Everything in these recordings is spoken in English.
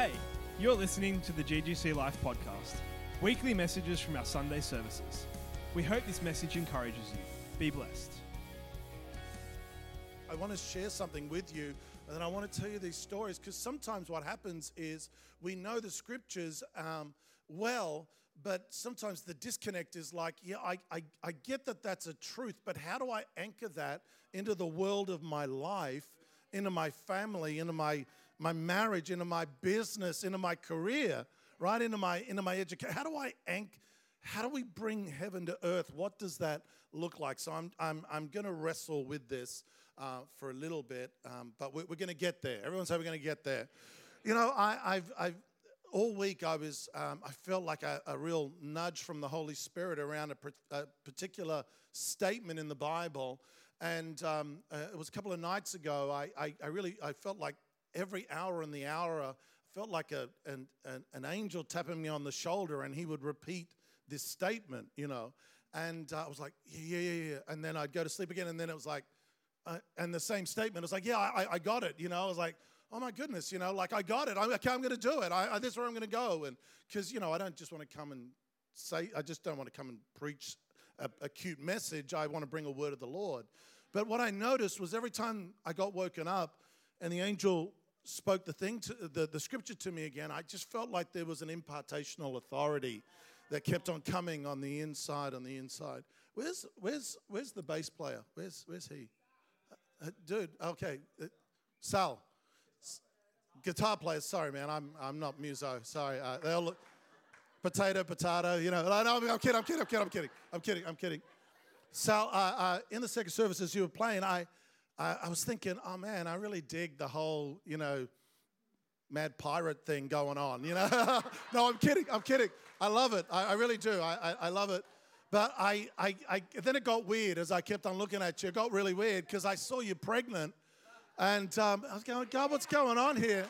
Hey, you're listening to the GGC Life podcast, weekly messages from our Sunday services. We hope this message encourages you. Be blessed. I want to share something with you, and then I want to tell you these stories because sometimes what happens is we know the scriptures um, well, but sometimes the disconnect is like, yeah, I, I, I get that that's a truth, but how do I anchor that into the world of my life, into my family, into my, my marriage, into my business, into my career, right? Into my, into my education? How do I anchor? How do we bring heaven to earth? What does that look like? So I'm, I'm, I'm going to wrestle with this uh, for a little bit, um, but we're, we're going to get there. Everyone say we're going to get there. You know, I, I've, I've, all week I was, um, I felt like a, a, real nudge from the Holy Spirit around a, a particular statement in the Bible. And um, uh, it was a couple of nights ago. I, I, I, really, I felt like every hour in the hour, I felt like a, an, an, an angel tapping me on the shoulder, and he would repeat this statement, you know. And uh, I was like, yeah, yeah, yeah. And then I'd go to sleep again, and then it was like, uh, and the same statement. It was like, yeah, I, I got it, you know. I was like, oh my goodness, you know, like I got it. I'm, okay, I'm going to do it. I, I, this is where I'm going to go. And because, you know, I don't just want to come and say, I just don't want to come and preach a, a cute message. I want to bring a word of the Lord. But what I noticed was every time I got woken up and the angel spoke the thing to the, the scripture to me again, I just felt like there was an impartational authority that kept on coming on the inside, on the inside. Where's where's where's the bass player? Where's where's he? Uh, dude, okay. Uh, Sal, guitar player. Sorry, man, I'm I'm not muso. Sorry, uh, they look potato, potato. You know, no, I'm kidding, I'm kidding, I'm kidding, I'm kidding, I'm kidding, I'm kidding. Sal, uh, uh, in the second service as you were playing, I, I, I was thinking, oh man, I really dig the whole, you know, mad pirate thing going on. You know, no, I'm kidding, I'm kidding. I love it. I, I really do. I, I, I love it. But I, I, I, then it got weird as I kept on looking at you. It got really weird because I saw you pregnant and um, I was going, God, what's going on here?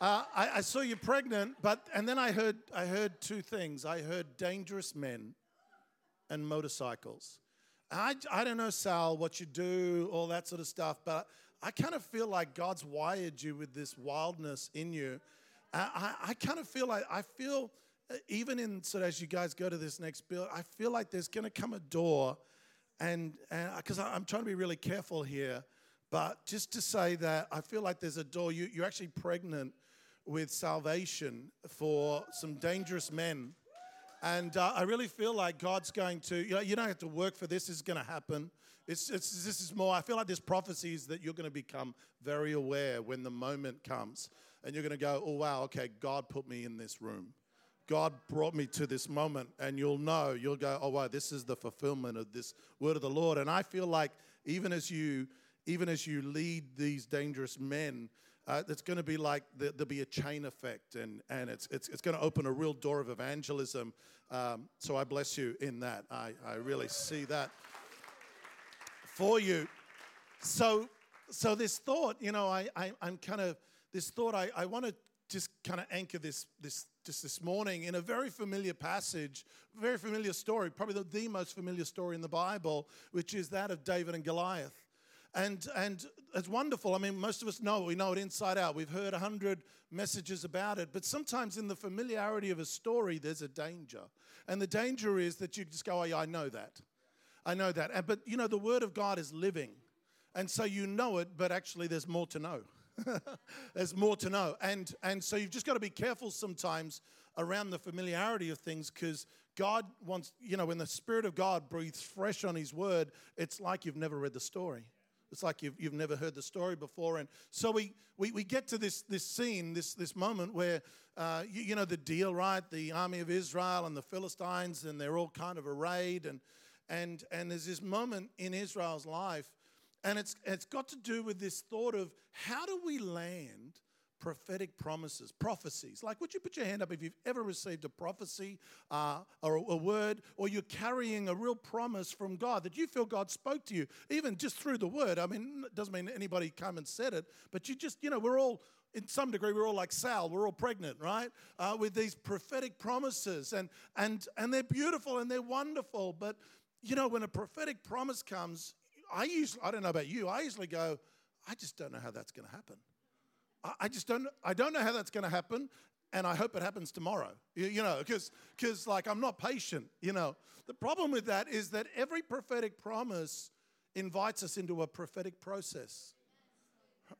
Uh, I, I, saw you pregnant, but and then I heard I heard two things. I heard dangerous men and motorcycles. I, I don't know, Sal, what you do, all that sort of stuff, but I kind of feel like God's wired you with this wildness in you. I, I, I kind of feel like I feel uh, even in so as you guys go to this next build, I feel like there's going to come a door, and because I'm trying to be really careful here but just to say that I feel like there's a door, you, you're actually pregnant with salvation for some dangerous men. And uh, I really feel like God's going to, you know, you don't have to work for this, is going to happen. It's, it's, this is more, I feel like there's prophecies that you're going to become very aware when the moment comes. And you're going to go, oh, wow, okay, God put me in this room. God brought me to this moment. And you'll know, you'll go, oh, wow, this is the fulfillment of this word of the Lord. And I feel like even as you, even as you lead these dangerous men, uh, it's going to be like the, there'll be a chain effect, and, and it's, it's, it's going to open a real door of evangelism. Um, so I bless you in that. I, I really see that for you. So, so this thought, you know, I, I, I'm kind of, this thought, I, I want to just kind of anchor this, this just this morning in a very familiar passage, very familiar story, probably the, the most familiar story in the Bible, which is that of David and Goliath. And, and it's wonderful. I mean, most of us know, it. we know it inside out. We've heard a hundred messages about it. But sometimes in the familiarity of a story, there's a danger. And the danger is that you just go, oh, yeah, I know that. I know that. And, but, you know, the Word of God is living. And so you know it, but actually there's more to know. there's more to know. And, and so you've just got to be careful sometimes around the familiarity of things because God wants, you know, when the Spirit of God breathes fresh on His Word, it's like you've never read the story. It's like you've, you've never heard the story before. And so we, we, we get to this, this scene, this, this moment where, uh, you, you, know, the deal, right? The army of Israel and the Philistines, and they're all kind of arrayed. And, and, and there's this moment in Israel's life, and it's, it's got to do with this thought of how do we land prophetic promises, prophecies. Like, would you put your hand up if you've ever received a prophecy uh, or a word, or you're carrying a real promise from God that you feel God spoke to you, even just through the word? I mean, it doesn't mean anybody come and said it, but you just, you know, we're all. In some degree, we're all like Sal. We're all pregnant, right? Uh, with these prophetic promises, and and and they're beautiful and they're wonderful. But you know, when a prophetic promise comes, I usually, I don't know about you, I usually go, I just don't know how that's going to happen. I, just don't, I don't know how that's going to happen. And I hope it happens tomorrow, you, you know, because, because like I'm not patient, you know. The problem with that is that every prophetic promise invites us into a prophetic process.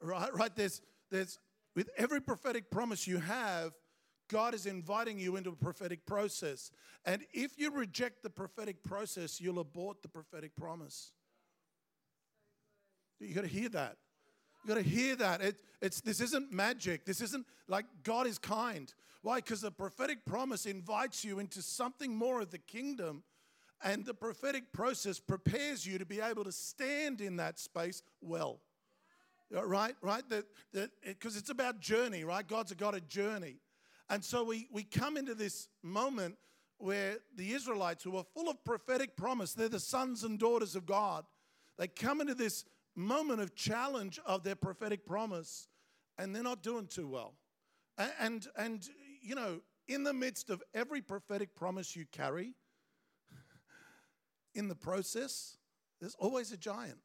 Right? Right? There's, there's, with every prophetic promise you have, God is inviting you into a prophetic process. And if you reject the prophetic process, you'll abort the prophetic promise. You got to hear that. You got to hear that. It, it's, this isn't magic. This isn't like God is kind. Why? Because the prophetic promise invites you into something more of the kingdom, and the prophetic process prepares you to be able to stand in that space well. Uh, right? Right? That because it, it's about journey, right? God's a journey. And so we, we come into this moment where the Israelites, who are full of prophetic promise, they're the sons and daughters of God. They come into this moment of challenge of their prophetic promise, and they're not doing too well. And, and, and you know, in the midst of every prophetic promise you carry, in the process, there's always a giant.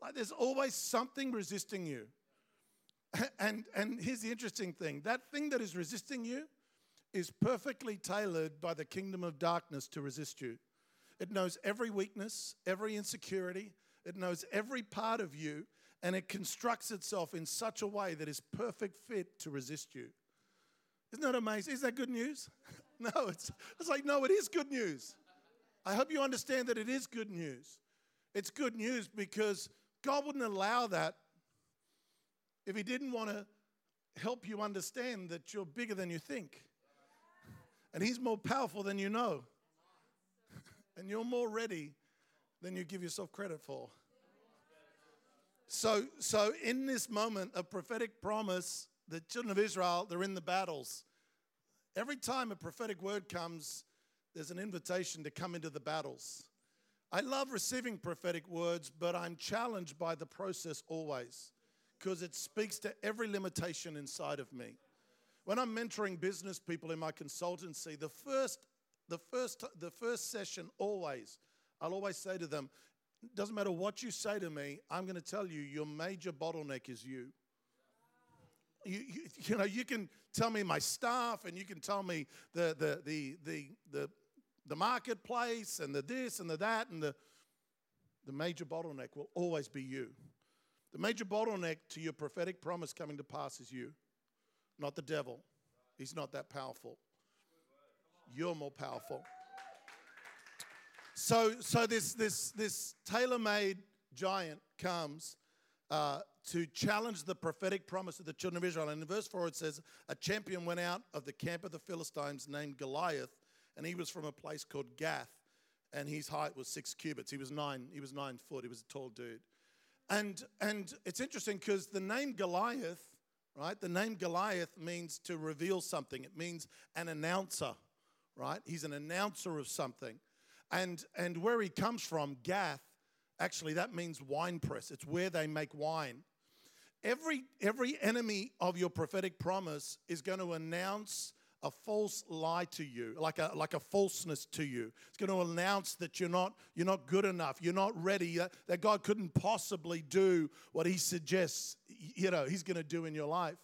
Like there's always something resisting you. And, and here's the interesting thing that thing that is resisting you is perfectly tailored by the kingdom of darkness to resist you. It knows every weakness, every insecurity, it knows every part of you, and it constructs itself in such a way that is perfect fit to resist you. Isn't that amazing? Is that good news? no, it's, it's like, no, it is good news. I hope you understand that it is good news. It's good news because God wouldn't allow that if He didn't want to help you understand that you're bigger than you think. And He's more powerful than you know. and you're more ready than you give yourself credit for. So, so in this moment of prophetic promise, the children of Israel, they're in the battles. Every time a prophetic word comes, there's an invitation to come into the battles. I love receiving prophetic words, but I'm challenged by the process always because it speaks to every limitation inside of me. When I'm mentoring business people in my consultancy, the first, the first, the first session always, I'll always say to them, doesn't matter what you say to me, I'm going to tell you your major bottleneck is you. You, you, you, know, you can tell me my staff and you can tell me the, the, the, the, the, the marketplace and the this and the that and the, the major bottleneck will always be you. The major bottleneck to your prophetic promise coming to pass is you, not the devil. He's not that powerful. You're more powerful. So, so this, this, this tailor made giant comes uh, to challenge the prophetic promise of the children of Israel. And in verse 4, it says, A champion went out of the camp of the Philistines named Goliath, and he was from a place called Gath, and his height was six cubits. He was nine, he was nine foot, he was a tall dude. And, and it's interesting because the name Goliath, right? The name Goliath means to reveal something. It means an announcer, right? He's an announcer of something. And, and where he comes from, Gath, actually that means wine press. It's where they make wine. Every, every enemy of your prophetic promise is going to announce a false lie to you, like a, like a falseness to you. It's going to announce that you're not, you're not good enough, you're not ready, that, that God couldn't possibly do what He suggests, you know, He's going to do in your life.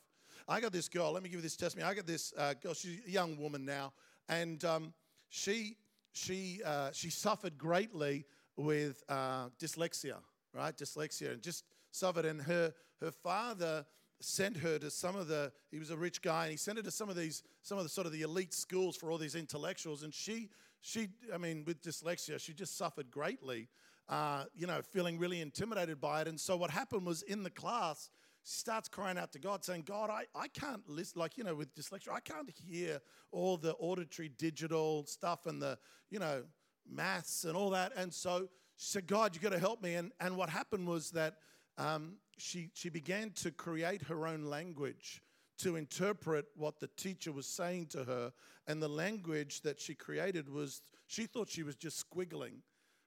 I got this girl, let me give you this testimony. I got this uh, girl, she's a young woman now, and um, she, she, uh, she suffered greatly with uh, dyslexia, right? Dyslexia, and just suffered, and her, her father sent her to some of the he was a rich guy and he sent her to some of these some of the sort of the elite schools for all these intellectuals and she she i mean with dyslexia she just suffered greatly uh, you know feeling really intimidated by it and so what happened was in the class starts crying out to god saying god i, I can't listen like you know with dyslexia i can't hear all the auditory digital stuff and the you know maths and all that and so she said god you got to help me and and what happened was that um, she, she began to create her own language to interpret what the teacher was saying to her. And the language that she created was, she thought she was just squiggling,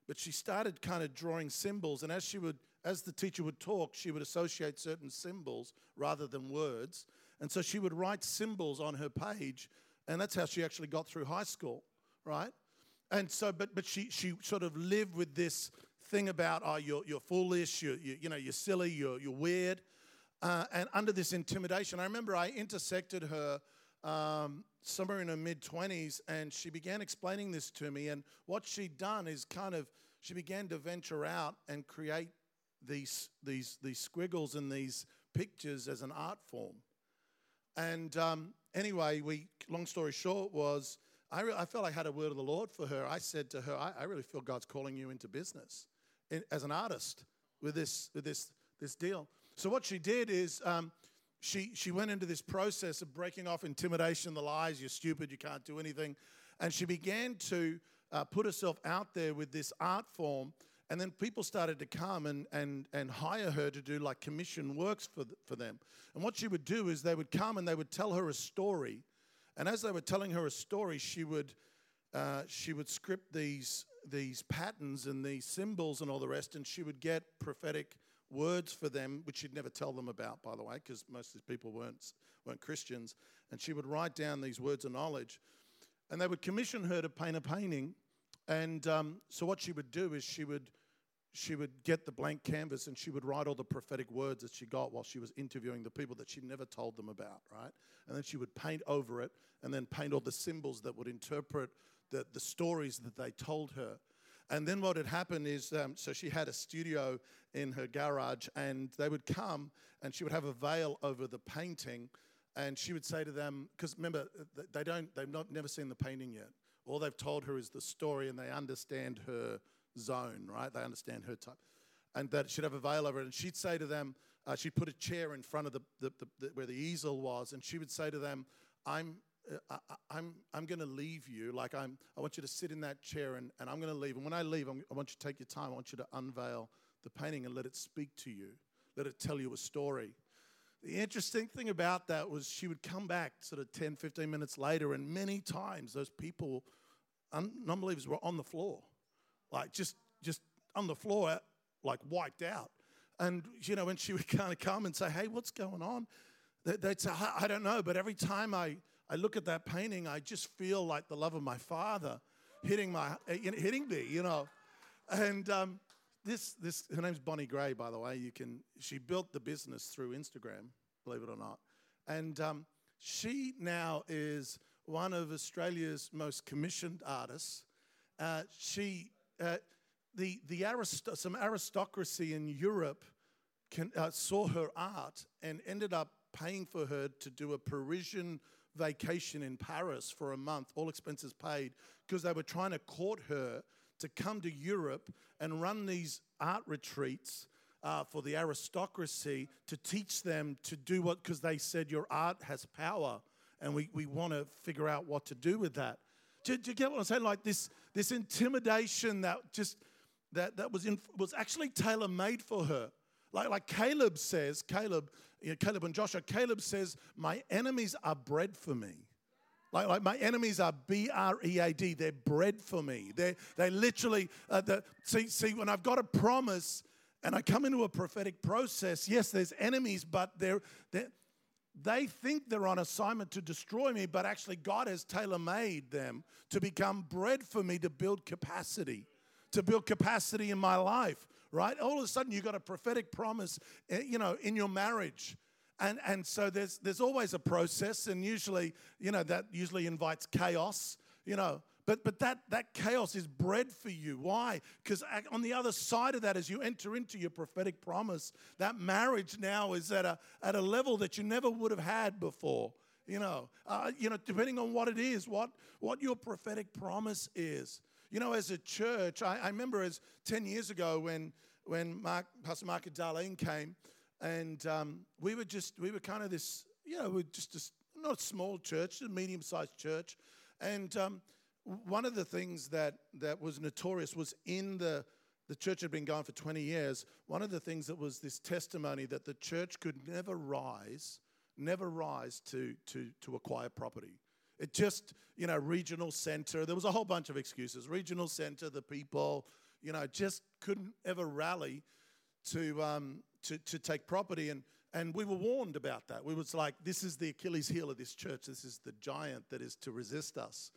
but she started kind of drawing symbols. And as she would, as the teacher would talk, she would associate certain symbols rather than words. And so she would write symbols on her page, and that's how she actually got through high school, right? And so, but but she she sort of lived with this thing about, oh, you're, you're foolish, you're, you, you know, you're silly, you're, you're weird. uh, and under this intimidation. I remember I intersected her um, somewhere in her mid 20s, and she began explaining this to me. And what she'd done is kind of, she began to venture out and create these, these, these squiggles and these pictures as an art form. And um, anyway, we, long story short, was I, re- I felt I had a word of the Lord for her. I said to her, I, I really feel God's calling you into business in, as an artist with this, with this, this deal. So what she did is um, she, she went into this process of breaking off intimidation, the lies, you're stupid, you can't do anything. And she began to uh, put herself out there with this art form. And then people started to come and, and, and hire her to do like commission works for, for them. And what she would do is they would come and they would tell her a story. And as they were telling her a story, she would, uh, she would script these, these patterns and these symbols and all the rest, and she would get prophetic words for them, which she'd never tell them about, by the way, because most of these people weren't, weren't Christians. And she would write down these words of knowledge. And they would commission her to paint a painting. And um, so what she would do is she would she would get the blank canvas and she would write all the prophetic words that she got while she was interviewing the people that she never told them about, right? And then she would paint over it and then paint all the symbols that would interpret the, the stories that they told her. And then what had happened is, um, so she had a studio in her garage, and they would come, and she would have a veil over the painting, and she would say to them, because remember, they don't, they've not never seen the painting yet. All they've told her is the story, and they understand her zone, right? They understand her type, and that she'd have a veil over it, and she'd say to them, uh, she'd put a chair in front of the, the, the, the where the easel was, and she would say to them, "I'm I, I'm, I'm going to leave you. Like, I'm, I want you to sit in that chair and, and I'm going to leave. And when I leave, I'm, I want you to take your time. I want you to unveil the painting and let it speak to you, let it tell you a story. The interesting thing about that was she would come back sort of 10, 15 minutes later, and many times those people, non believers, were on the floor, like just, just on the floor, like wiped out. And, you know, when she would kind of come and say, Hey, what's going on? They'd say, I don't know, but every time I, I look at that painting, I just feel like the love of my father hitting my hitting me, you know. And um, this this her name's Bonnie Gray, by the way. You can she built the business through Instagram, believe it or not, and um, she now is one of Australia's most commissioned artists. Uh, she uh, the the arist- some aristocracy in Europe can, uh, saw her art and ended up paying for her to do a Parisian vacation in Paris for a month, all expenses paid, because they were trying to court her to come to Europe and run these art retreats uh, for the aristocracy to teach them to do what, because they said your art has power and we, we want to figure out what to do with that. Do, do, you get what I'm saying? Like this, this intimidation that just that, that was, in, was actually tailor made for her. Like, like Caleb says, Caleb, you know, Caleb and Joshua, Caleb says, My enemies are bread for me. Like, like my enemies are B R E A D. They're bread for me. They they literally uh, the, see see when I've got a promise and I come into a prophetic process. Yes, there's enemies, but they're, they're they think they're on assignment to destroy me, but actually God has tailor made them to become bread for me to build capacity, to build capacity in my life right? All of a sudden, you got a prophetic promise, eh, you know, in your marriage. And, and so there's, there's always a process, and usually, you know, that usually invites chaos, you know. But, but that, that chaos is bread for you. Why? Because on the other side of that, as you enter into your prophetic promise, that marriage now is at a, at a level that you never would have had before. You know, uh, you know, depending on what it is, what, what your prophetic promise is. You know, as a church, I, I remember as 10 years ago when, when Mark, Pastor Mark and Darlene came, and um, we were just, we were kind of this, you know, we're just a, not small church, a medium sized church. And um, one of the things that, that was notorious was in the, the church had been going for 20 years. One of the things that was this testimony that the church could never rise, never rise to, to, to acquire property. It just, you know, regional center. There was a whole bunch of excuses. Regional center, the people, you know, just couldn't ever rally to, um, to, to take property. And, and we were warned about that. We was like, this is the Achilles heel of this church. This is the giant that is to resist us.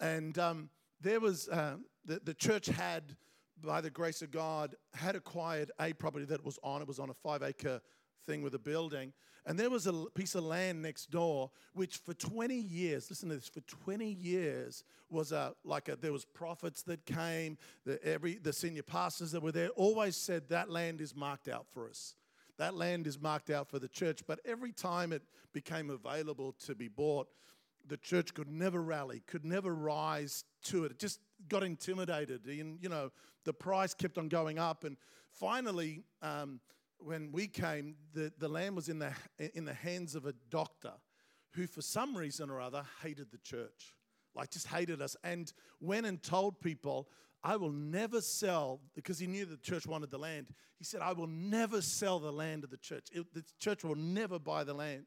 And um, there was, uh, the, the church had, by the grace of God, had acquired a property that was on. It was on a five acre thing with a building. And there was a piece of land next door, which for 20 years, listen to this, for 20 years was a, like a, there was prophets that came, the, every, the senior pastors that were there always said that land is marked out for us. That land is marked out for the church. But every time it became available to be bought, the church could never rally, could never rise to it. It just got intimidated. And, you know, the price kept on going up. And finally, um, when we came, the, the land was in the, in the hands of a doctor who, for some reason or other, hated the church. Like, just hated us. And went and told people, I will never sell, because he knew the church wanted the land. He said, I will never sell the land of the church. It, the church will never buy the land.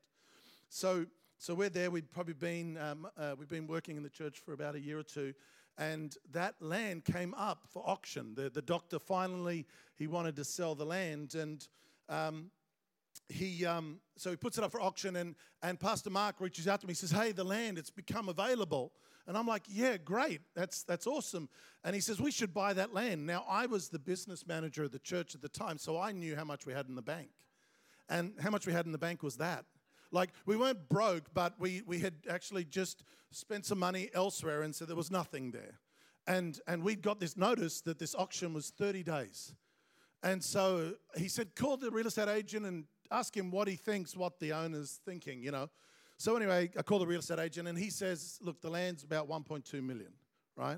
So, so we're there. We'd probably been, um, uh, we've been working in the church for about a year or two. And that land came up for auction. The, the doctor finally, he wanted to sell the land. And um, he, um, so he puts it up for auction. And, and Pastor Mark reaches out to me. He says, hey, the land, it's become available. And I'm like, yeah, great. That's, that's awesome. And he says, we should buy that land. Now, I was the business manager of the church at the time, so I knew how much we had in the bank. And how much we had in the bank was that. Like, we weren't broke, but we, we had actually just spent some money elsewhere, and so there was nothing there. And, and we'd got this notice that this auction was 30 days. And so he said, call the real estate agent and ask him what he thinks, what the owner's thinking, you know. So anyway, I call the real estate agent and he says, look, the land's about 1.2 million, right?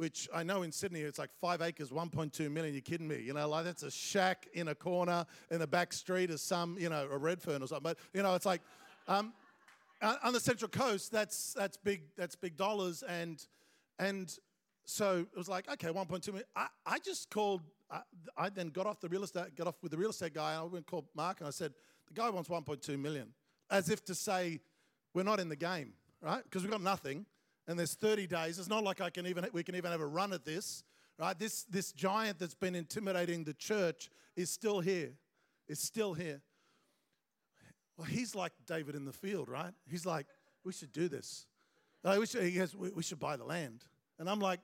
Which I know in Sydney it's like five acres, 1.2 million. You're kidding me? You know, like that's a shack in a corner in a back street of some, you know, a Redfern or something. But you know, it's like um, on the Central Coast, that's that's big, that's big dollars, and and so it was like, okay, 1.2 million. I, I just called. I, I then got off the real estate, got off with the real estate guy. And I went and called Mark and I said, the guy wants 1.2 million, as if to say, we're not in the game, right? Because we've got nothing, and there's 30 days. It's not like I can even we can even have a run at this, right? This this giant that's been intimidating the church is still here. It's still here. Well, he's like David in the field, right? He's like, we should do this. Like, we should, he goes, we, we should buy the land, and I'm like,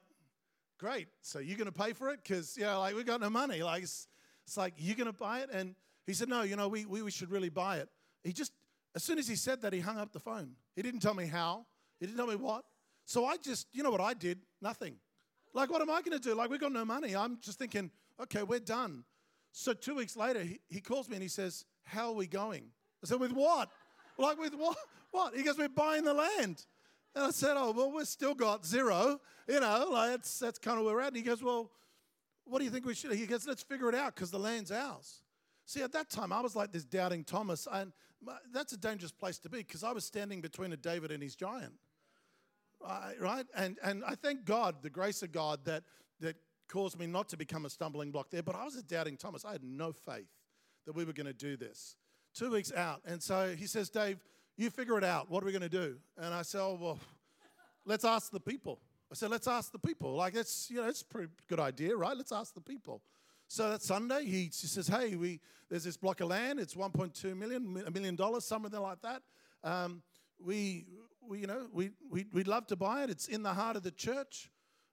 great. So you're going to pay for it? Because you know, like we got no money. Like it's, it's like you're going to buy it, and he said, no, you know, we, we we should really buy it. He just as soon as he said that, he hung up the phone. He didn't tell me how, he didn't tell me what. So I just, you know what I did? Nothing. Like, what am I going to do? Like, we've got no money. I'm just thinking, okay, we're done. So two weeks later, he, he calls me and he says, How are we going? I said, With what? Like, with what? What? He goes, We're buying the land. And I said, Oh, well, we've still got zero. You know, like that's, that's kind of where we're at. And he goes, Well, what do you think we should? He goes, Let's figure it out because the land's ours. See, at that time, I was like this doubting Thomas, and uh, that's a dangerous place to be because I was standing between a David and his giant, uh, right? And and I thank God, the grace of God, that that caused me not to become a stumbling block there. But I was a doubting Thomas. I had no faith that we were going to do this. Two weeks out, and so he says, Dave, you figure it out. What are we going to do? And I said, Oh well, let's ask the people. I said, let's ask the people. Like that's you know, it's a pretty good idea, right? Let's ask the people. So that Sunday, he, says, "Hey, we there's this block of land. It's 1.2 million, a million dollars, something like that. Um, we, we, you know, we, we we'd love to buy it. It's in the heart of the church.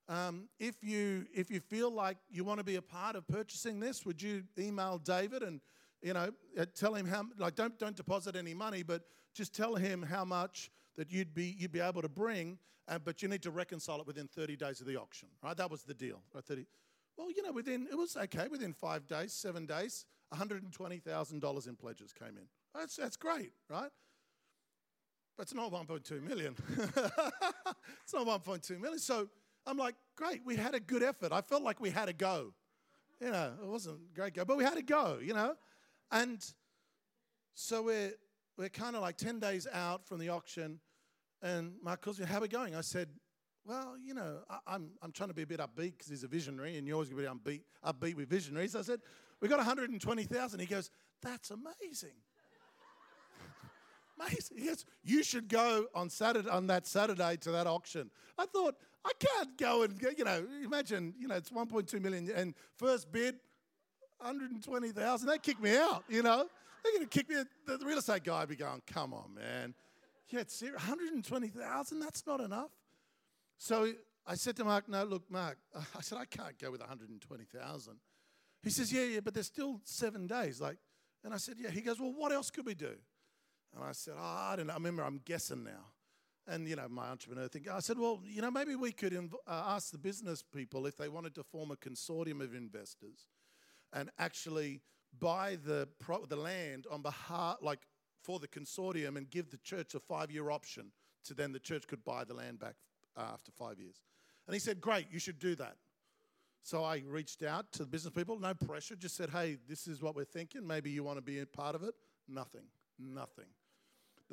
Um, if you if you feel like you want to be a part of purchasing this, would you email David and you know uh, tell him how like don't don't deposit any money, but just tell him how much that you'd be you'd be able to bring, uh, but you need to reconcile it within 30 days of the auction, right? That was the deal, right? 30. Well, you know, within it was okay. Within five days, seven days, one hundred and twenty thousand dollars in pledges came in. That's that's great, right? But it's not one point two million. it's not one point two million. So I'm like, great. We had a good effort. I felt like we had a go. You know, it wasn't great go, but we had a go. You know, and so we're we're kind of like ten days out from the auction, and Mark calls me, "How are we going?" I said, well, you know, I, am I'm, I'm trying to be a bit upbeat because he's a visionary and you're always going to be upbeat, upbeat with visionaries. I said, we got 120,000. He goes, that's amazing. Goes, you should go on Saturday, on that Saturday to that auction. I thought, I can't go and, you know, imagine, you know, it's 1.2 million and first bid, 120,000. They kick me out, you know. They're going to kick me. The, real estate guy be going, come on, man. Yeah, it's 120,000. That's not enough. So I said to Mark, no, look, Mark, I said, I can't go with 120,000. He says, yeah, yeah, but there's still seven days. Like, And I said, Yeah. He goes, Well, what else could we do? And I said, Oh, I don't know. I remember I'm guessing now. And, you know, my entrepreneur thing, I said, Well, you know, maybe we could inv- uh, ask the business people if they wanted to form a consortium of investors and actually buy the, pro- the land on behalf, like for the consortium and give the church a five year option to then the church could buy the land back after five years. And he said, Great, you should do that. So I reached out to the business people, no pressure, just said, Hey, this is what we're thinking. Maybe you want to be a part of it. Nothing, nothing.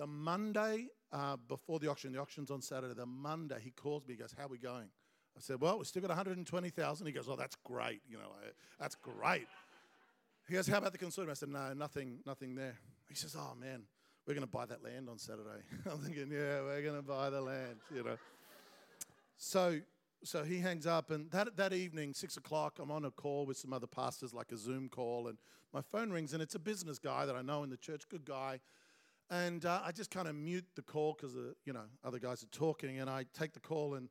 The Monday uh, before the auction, the auction's on Saturday, the Monday, he calls me, he goes, How are we going? I said, Well, we still got 120,000. He goes, Oh, that's great. You know, that's great. He goes, How about the consortium? I said, No, nothing, nothing there. He says, Oh, man, we're going to buy that land on Saturday. I'm thinking, Yeah, we're going to buy the land, you know. So, so he hangs up, and that, that evening, six o'clock, I'm on a call with some other pastors, like a Zoom call, and my phone rings, and it's a business guy that I know in the church, good guy. And uh, I just kind of mute the call because the you know other guys are talking, and I take the call and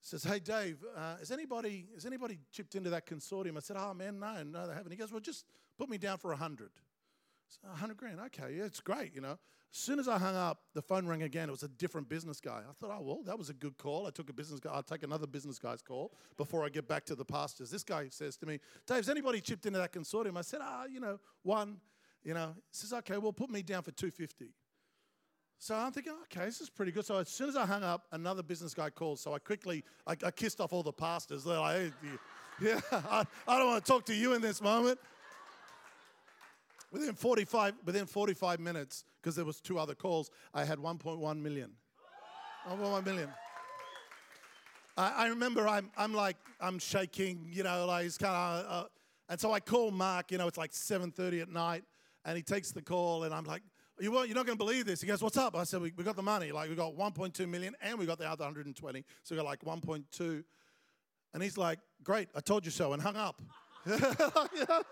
says, "Hey Dave, uh, is anybody has anybody chipped into that consortium?" I said, "Oh man, no, no, they haven't." He goes, "Well, just put me down for a hundred. A hundred grand, okay, yeah, it's great, you know." As soon as I hung up, the phone rang again. It was a different business guy. I thought, "Oh well, that was a good call." I took a business guy. I'll take another business guy's call before I get back to the pastors. This guy says to me, "Dave, has anybody chipped into that consortium?" I said, "Ah, you know, one." You know, he says, "Okay, well, put me down for 250." So I'm thinking, okay, this is pretty good. So as soon as I hung up, another business guy calls. So I quickly, I, I kissed off all the pastors. They're like, hey, yeah, I, I don't want to talk to you in this moment. Within 45, within 45 minutes, because there was two other calls, I had 1.1 million. 1.1 million. I, I remember I'm, I'm like, I'm shaking, you know, like it's kind of, uh, and so I call Mark, you know, it's like 7.30 at night, and he takes the call, and I'm like, you won't, you're not going to believe this. He goes, what's up? I said, we, we got the money. Like, we got 1.2 million and we got the other 120. So we got like 1.2. And he's like, great, I told you so, and hung up. I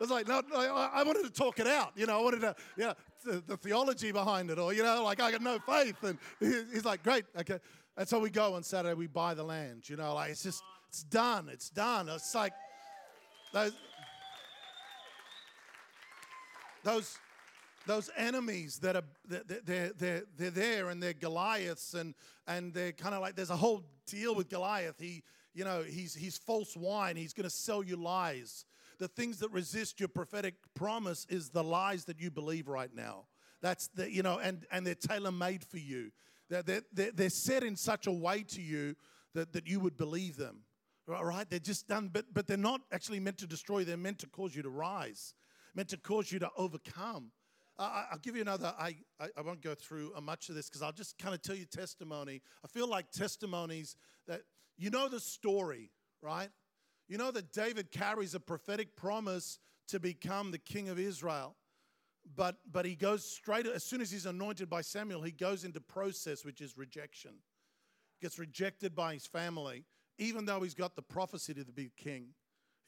was like, no, no, I wanted to talk it out. You know, I wanted to, yeah, the, the theology behind it, or, you know, like I got no faith. And he's like, great, okay. And so we go on Saturday, we buy the land. You know, like it's just, it's done, it's done. It's like those, those, those enemies that are they're, they're, they're there and they're Goliaths and and they're kind of like there's a whole deal with Goliath. He you know he's he's false wine. He's going to sell you lies. The things that resist your prophetic promise is the lies that you believe right now. That's the you know and and they're tailor made for you. They're, they're, they're set in such a way to you that, that you would believe them. Right? They're just done, but, but they're not actually meant to destroy, they're meant to cause you to rise, meant to cause you to overcome. I, will give you another. I, I, I, won't go through uh, much of this because I'll just kind of tell you testimony. I feel like testimonies that you know the story, right? You know that David carries a prophetic promise to become the king of Israel. But, but he goes straight, as soon as he's anointed by Samuel, he goes into process, which is rejection. Gets rejected by his family, even though he's got the prophecy to be king.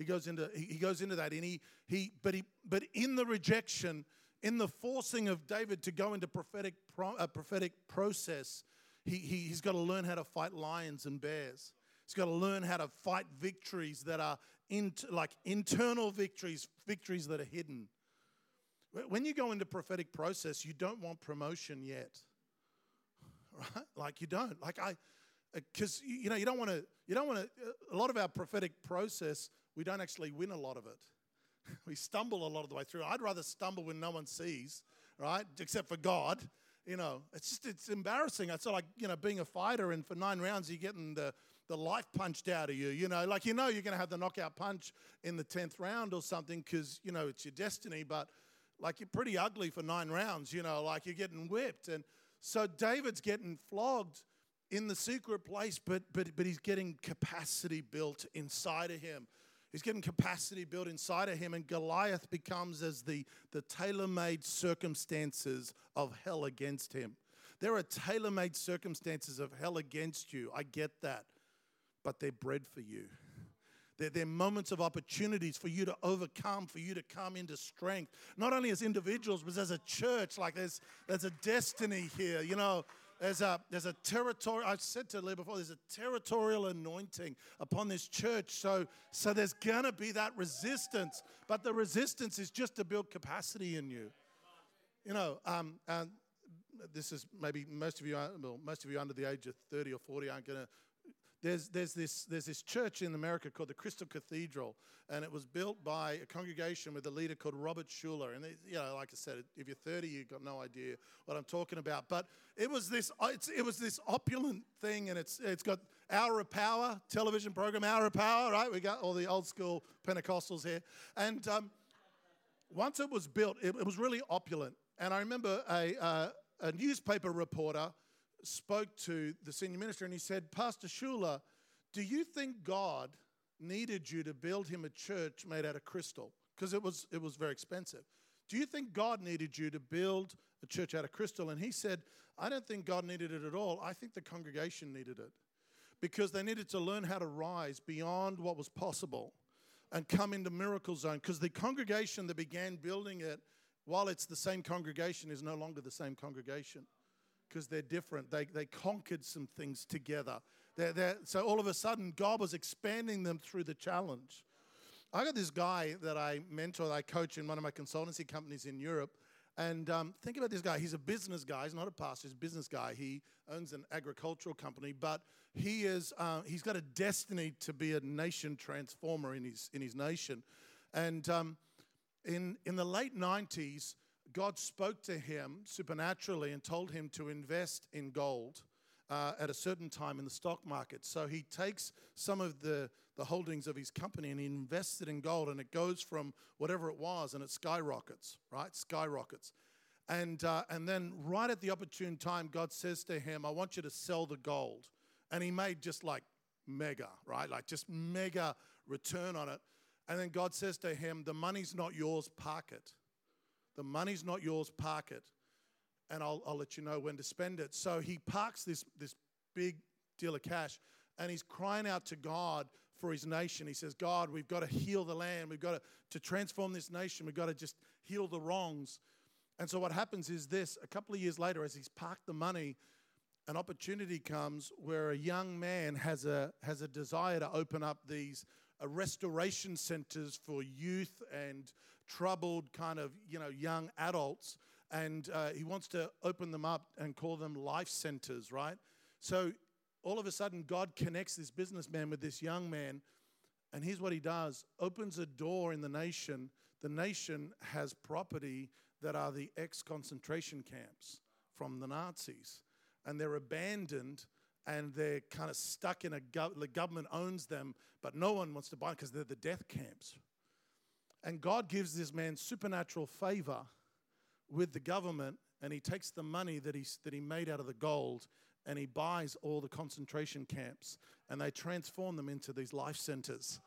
He goes into, he, goes into that. And he, he, but, he, but in the rejection, in the forcing of David to go into prophetic, pro, a prophetic process, he, he, he's got to learn how to fight lions and bears. He's got to learn how to fight victories that are in, like internal victories, victories that are hidden. When you go into prophetic process, you don't want promotion yet, right? Like you don't. Like I, uh, because you know you don't want to. You don't want to. Uh, a lot of our prophetic process, we don't actually win a lot of it. we stumble a lot of the way through. I'd rather stumble when no one sees, right? Except for God. You know, it's just it's embarrassing. It's like you know being a fighter and for nine rounds you're getting the the life punched out of you. You know, like you know you're going to have the knockout punch in the tenth round or something because you know it's your destiny. But like you're pretty ugly for nine rounds. You know, like you're getting whipped. And so David's getting flogged in the secret place, but but but he's getting capacity built inside of him. He's getting capacity built inside of him, and Goliath becomes as the, the tailor made circumstances of hell against him. There are tailor made circumstances of hell against you. I get that. But they're bread for you. They're, they're moments of opportunities for you to overcome, for you to come into strength. Not only as individuals, but as a church. Like there's, there's a destiny here. You know, There's a there's a territorial. I've said to Lee before. There's a territorial anointing upon this church. So so there's gonna be that resistance, but the resistance is just to build capacity in you. You know, um, and this is maybe most of you, well, most of you under the age of 30 or 40 aren't going to there's, there's, this, there's this church in America called the Crystal Cathedral, and it was built by a congregation with a leader called Robert Schuller. And, you know, like I said, if you're 30, you've got no idea what I'm talking about. But it was this, it was this opulent thing, and it's, it's got Hour of Power, television program, Hour of Power, right? We got all the old school Pentecostals here. And um, once it was built, it, it, was really opulent. And I remember a, uh, a newspaper reporter spoke to the senior minister and he said, Pastor Schuller, do you think God needed you to build him a church made out of crystal? Because it was, it was very expensive. Do you think God needed you to build a church out of crystal? And he said, I don't think God needed it at all. I think the congregation needed it because they needed to learn how to rise beyond what was possible and come into miracle zone. Because the congregation that began building it, while it's the same congregation, is no longer the same congregation because they're different. They, they conquered some things together. They're, they're, so all of a sudden, God was expanding them through the challenge. I got this guy that I mentor, I coach in one of my consultancy companies in Europe. And um, think about this guy. He's a business guy. He's not a pastor. He's a business guy. He owns an agricultural company, but he is uh, he's got a destiny to be a nation transformer in his in his nation. And um, in in the late '90s, God spoke to him supernaturally and told him to invest in gold uh, at a certain time in the stock market. So he takes some of the, the holdings of his company and he invests it in gold, and it goes from whatever it was and it skyrockets, right? Skyrockets. And, uh, and then, right at the opportune time, God says to him, I want you to sell the gold. And he made just like mega, right? Like just mega return on it. And then God says to him, The money's not yours, park it. The money's not yours, park it. And I'll, I'll let you know when to spend it. So he parks this, this big deal of cash and he's crying out to God for his nation. He says, God, we've got to heal the land. We've got to, to transform this nation. We've got to just heal the wrongs. And so what happens is this a couple of years later, as he's parked the money, an opportunity comes where a young man has a, has a desire to open up these uh, restoration centers for youth and troubled kind of you know young adults and uh, he wants to open them up and call them life centers right? So all of a sudden god connects this businessman with this young man and here's what he does. Opens a door in the nation. The nation has property that are the ex-concentration camps from the nazis and they're abandoned and they're kind of stuck in a gov- the government owns them but no one wants to buy because they're the death camps and God gives this man supernatural favor with the government, and he takes the money that he, that he made out of the gold and he buys all the concentration camps and they transform them into these life centers.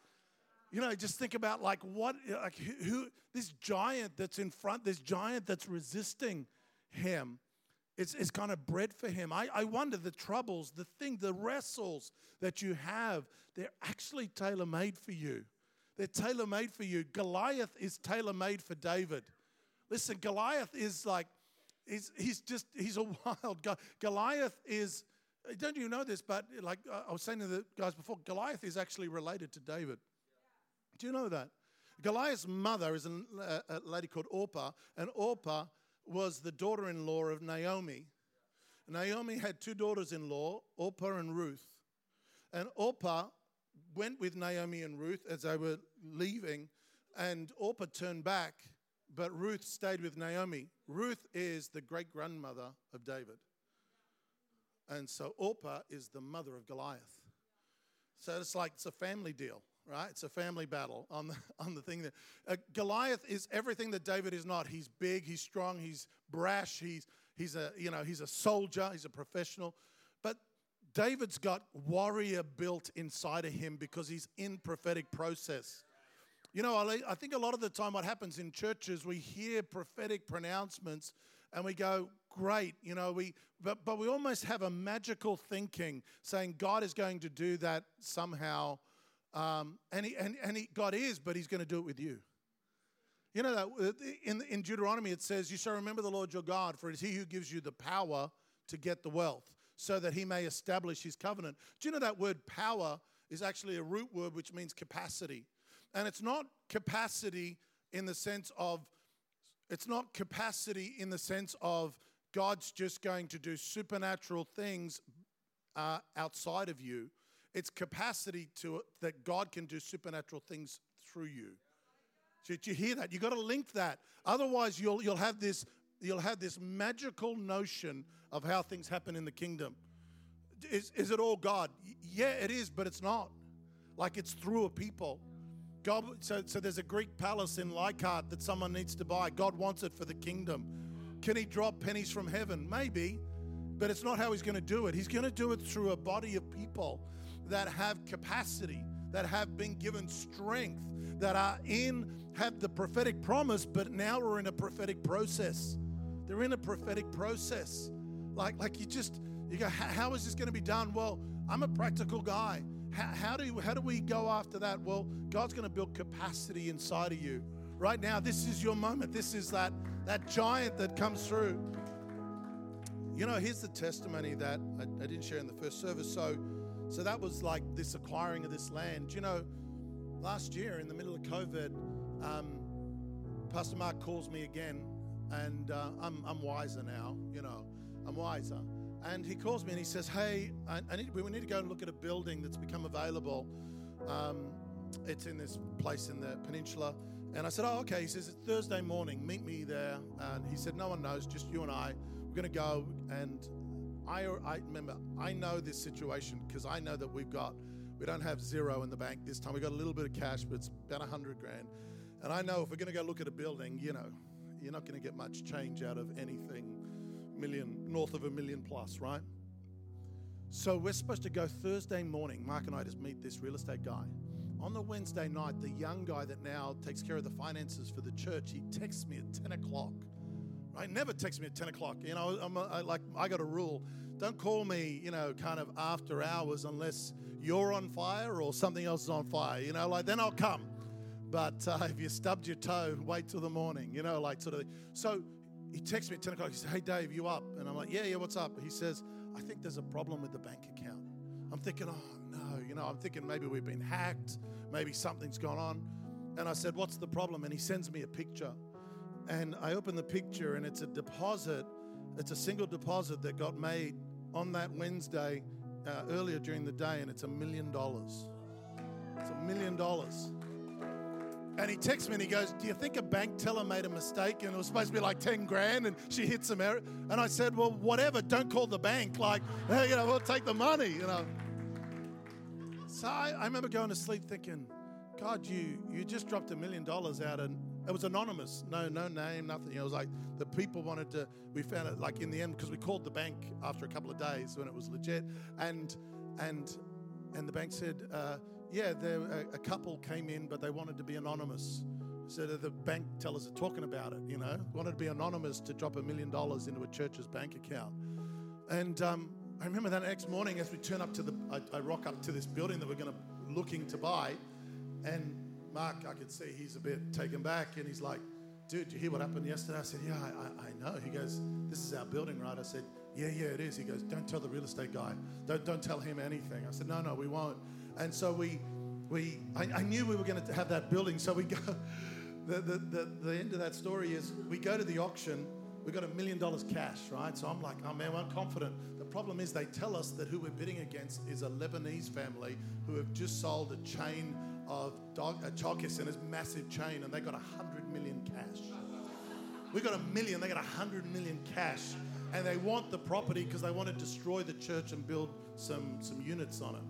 You know, just think about like what, like who, who this giant that's in front, this giant that's resisting him. It's, it's kind of bread for him. I, I wonder the troubles, the thing, the wrestles that you have, they're actually tailor made for you. They're tailor made for you. Goliath is tailor made for David. Listen, Goliath is like, he's, he's just, he's a wild guy. Goliath is, don't you know this, but like I was saying to the guys before, Goliath is actually related to David. Do you know that? Goliath's mother is a, a lady called Orpah, and Orpah was the daughter in law of Naomi. Naomi had two daughters in law, Orpah and Ruth. And Orpah went with Naomi and Ruth as they were leaving, and Orpah turned back, but Ruth stayed with Naomi. Ruth is the great grandmother of David. And so Orpah is the mother of Goliath. So it's like it's a family deal, right? It's a family battle on the, on the thing that uh, Goliath is everything that David is not. He's big, he's strong, he's brash, he's, he's a, you know, he's a soldier, he's a professional. David's got warrior built inside of him because he's in prophetic process. You know, I think a lot of the time what happens in churches, we hear prophetic pronouncements and we go, great, you know, we but, but we almost have a magical thinking saying God is going to do that somehow. Um, and, he, and, and he, God is, but he's going to do it with you. You know that in, in Deuteronomy it says, You shall remember the Lord your God, for it is he who gives you the power to get the wealth, so that he may establish his covenant. Do you know that word power is actually a root word which means capacity? And it's not capacity in the sense of, it's not capacity in the sense of God's just going to do supernatural things uh, outside of you. It's capacity to that God can do supernatural things through you. Did you hear that? You've got to link that. Otherwise, you'll you'll have this you'll have this magical notion of how things happen in the kingdom. Is, is it all God? Yeah, it is, but it's not. Like it's through a people. God, so, so there's a Greek palace in Leichhardt that someone needs to buy. God wants it for the kingdom. Can he drop pennies from heaven? Maybe, but it's not how he's going to do it. He's going to do it through a body of people that have capacity, that have been given strength, that are in, have the prophetic promise, but now we're in a prophetic process. They're in a prophetic process. Like, like you just, you go, how is this going to be done? Well, I'm a practical guy. How, how, do, how do we go after that? Well, God's going to build capacity inside of you. Right now, this is your moment. This is that, that giant that comes through. You know, here's the testimony that I, I didn't share in the first service. So, so that was like this acquiring of this land. You know, last year in the middle of COVID, um, Pastor Mark calls me again, and uh, I'm, I'm wiser now. You know, I'm wiser. And he calls me and he says, Hey, I, I need, we need to go and look at a building that's become available. Um, it's in this place in the peninsula. And I said, Oh, okay. He says, It's Thursday morning. Meet me there. And he said, No one knows, just you and I. We're going to go. And I, I remember, I know this situation because I know that we've got, we don't have zero in the bank this time. We've got a little bit of cash, but it's about a hundred grand. And I know if we're going to go look at a building, you know, you're not going to get much change out of anything million, north of a million plus, right? So we're supposed to go Thursday morning. Mark and I just meet this real estate guy. On the Wednesday night, the young guy that now takes care of the finances for the church, he texts me at 10 o'clock. Right? Never texts me at 10 o'clock. You know, I'm a, I, like I got a rule. Don't call me, you know, kind of after hours unless you're on fire or something else is on fire. You know, like then I'll come. But uh, if you stubbed your toe, wait till the morning. You know, like sort of. So he texts me at 10 o'clock. He says, Hey, Dave, you up? And I'm like, Yeah, yeah, what's up? He says, I think there's a problem with the bank account. I'm thinking, Oh, no. You know, I'm thinking maybe we've been hacked. Maybe something's gone on. And I said, What's the problem? And he sends me a picture. And I open the picture, and it's a deposit. It's a single deposit that got made on that Wednesday uh, earlier during the day, and it's a million dollars. It's a million dollars. And he texts me and he goes, Do you think a bank teller made a mistake and it was supposed to be like 10 grand and she hits some error? And I said, Well, whatever, don't call the bank. Like, you know, we'll take the money, you know. So I, I remember going to sleep thinking, God, you you just dropped a million dollars out and it was anonymous, no no name, nothing. It was like the people wanted to. We found it like in the end because we called the bank after a couple of days when it was legit, and and and the bank said, uh, yeah, there, a, couple came in, but they wanted to be anonymous. So the bank tellers are talking about it, you know, wanted to be anonymous to drop a million dollars into a church's bank account. And um, I remember that next morning as we turn up to the, I, I rock up to this building that we're going to looking to buy, and Mark, I could see he's a bit taken back, and he's like, "Dude, did you hear what happened yesterday?" I said, "Yeah, I, I know." He goes, "This is our building, right?" I said, "Yeah, yeah, it is." He goes, "Don't tell the real estate guy. Don't don't tell him anything." I said, "No, no, we won't." And so we, we I, I knew we were going to have that building. So we go, the, the, the, the end of that story is we go to the auction. We got a million dollars cash, right? So I'm like, oh man, I'm confident. The problem is they tell us that who we're bidding against is a Lebanese family who have just sold a chain of dog, a childcare centers, massive chain, and they got a hundred million cash. We got a million, they got a hundred million cash, and they want the property because they want to destroy the church and build some some units on it.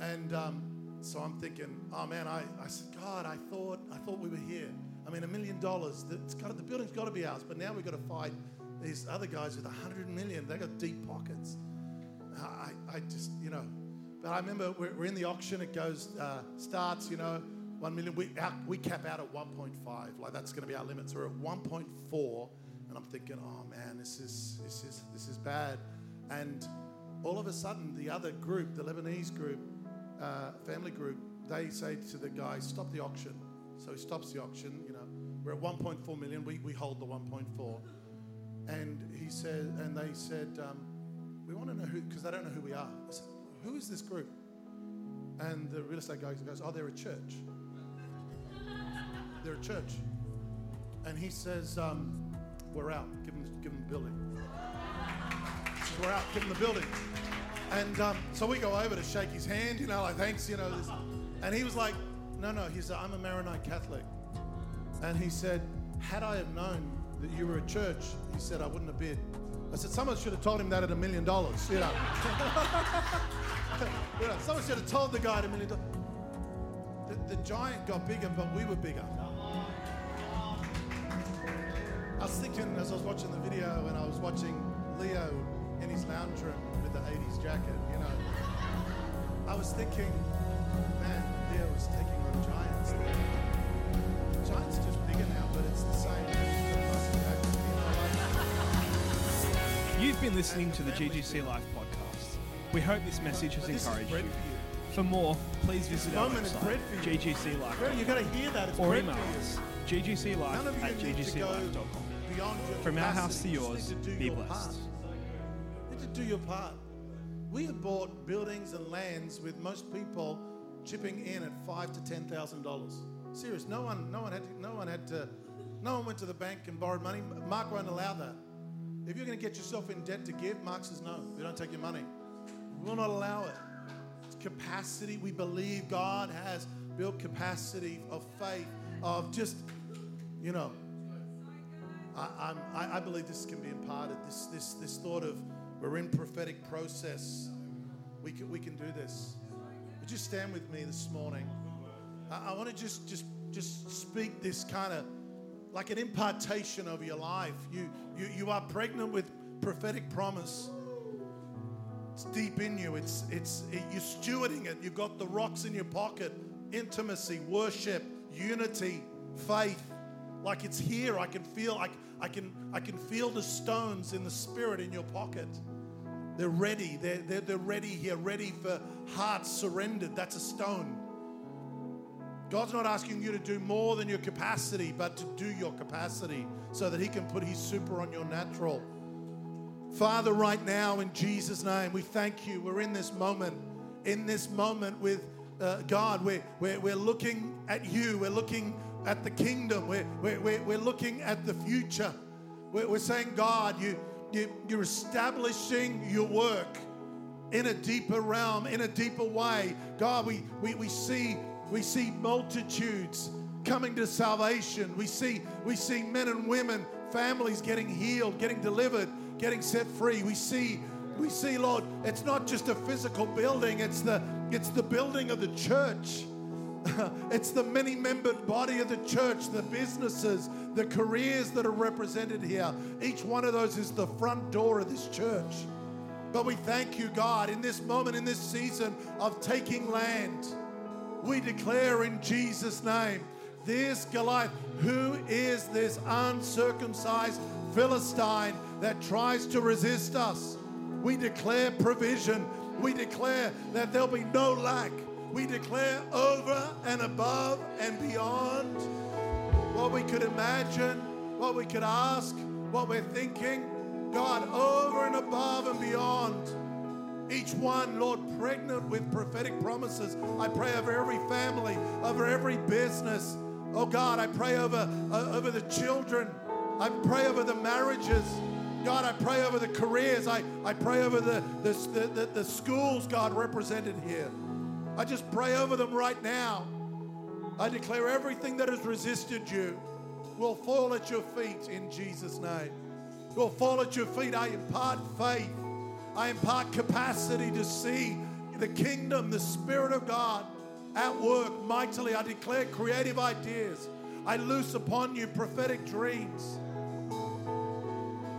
And um, so I'm thinking, oh man, I, I said, God, I thought, I thought we were here. I mean, a million dollars, the building's got to be ours. But now we've got to fight these other guys with a hundred million. They got deep pockets. I, I just, you know, but I remember we're, we're in the auction. It goes, uh, starts, you know, one million. We, we cap out at 1.5. Like that's going to be our limit. So we're at 1.4, and I'm thinking, oh man, this is this is this is bad. And all of a sudden, the other group, the Lebanese group, uh, family group, they say to the guy, stop the auction. So he stops the auction, you know. We're at 1.4 million, we, we hold the 1.4. And he said, and they said, um, we want to know who, because they don't know who we are. I said, who is this group? And the real estate guy goes, oh, they're a church. They're a church. And he says, um, we're out. Give them, give them the building. Says, we're out. Give them the building. And um, so we go over to shake his hand, you know, like, thanks, you know. This. And he was like, no, no. He said, I'm a Maronite Catholic. And he said, had I have known that you were a church, he said, I wouldn't have bid. I said, someone should have told him that at a million dollars, you know. You know, Someone should have told the guy at a million dollars. The, the giant got bigger, but we were bigger. I was thinking as I was watching the video and I was watching Leo in his lounge room with the 80s jacket, you know. I was thinking, man, Leo was taking on giants. Giants are just bigger now, but it's the same. You know, like, You've been listening to the GGC Life podcast. We hope this message has but this is encouraged you. for more, please visit our website, bread for you. GGC Life, Brother, you got to hear that. It's or email us, ggclife at you need to go ggclife.com. From our house to yours, need to do be blessed. Do your part. We have bought buildings and lands with most people chipping in at five to ten thousand dollars. Serious. No one, no one had, to, no one had to, no one went to the bank and borrowed money. Mark won't allow that. If you're going to get yourself in debt to give, Mark says no. We don't take your money. We will not allow it. It's capacity. We believe God has built capacity of faith, of just, you know, I, I, I believe this can be imparted. This, this, this thought of we're in prophetic process. We can, we can do this. Would you stand with me this morning? I, I want to just, just, just speak this kind of like an impartation of your life. You, you, you are pregnant with prophetic promise. It's deep in you. It's, it's, it, you're stewarding it. You've got the rocks in your pocket. Intimacy, worship, unity, faith. Like it's here. I can feel. I, I can. I can feel the stones in the spirit in your pocket. They're ready. They're, they're, they're ready here. Ready for hearts surrendered. That's a stone. God's not asking you to do more than your capacity, but to do your capacity so that He can put His super on your natural. Father, right now, in Jesus' name, we thank you. We're in this moment, in this moment with uh, God. We're, we're, we're looking at you. We're looking at the kingdom. We're, we're, we're, looking at the future. We're, we're saying, God, you, you, you're establishing your work in a deeper realm, in a deeper way. God, we, we, we see we see multitudes coming to salvation. We see we see men and women, families getting healed, getting delivered, getting set free. We see we see, Lord, it's not just a physical building, it's the it's the building of the church. it's the many membered body of the church, the businesses, the careers that are represented here. Each one of those is the front door of this church. But we thank you, God, in this moment, in this season of taking land. We declare in Jesus' name this Goliath, who is this uncircumcised Philistine that tries to resist us? We declare provision. We declare that there'll be no lack. We declare over and above and beyond what we could imagine, what we could ask, what we're thinking. God, over and above and beyond. Each one, Lord, pregnant with prophetic promises. I pray over every family, over every business. Oh God, I pray over, uh, over the children. I pray over the marriages. God, I pray over the careers. I, I pray over the, the, the, the, the schools, God, represented here. I just pray over them right now. I declare everything that has resisted you will fall at your feet in Jesus' name. Will fall at your feet. I impart faith. I impart capacity to see the kingdom, the Spirit of God at work mightily. I declare creative ideas. I loose upon you prophetic dreams,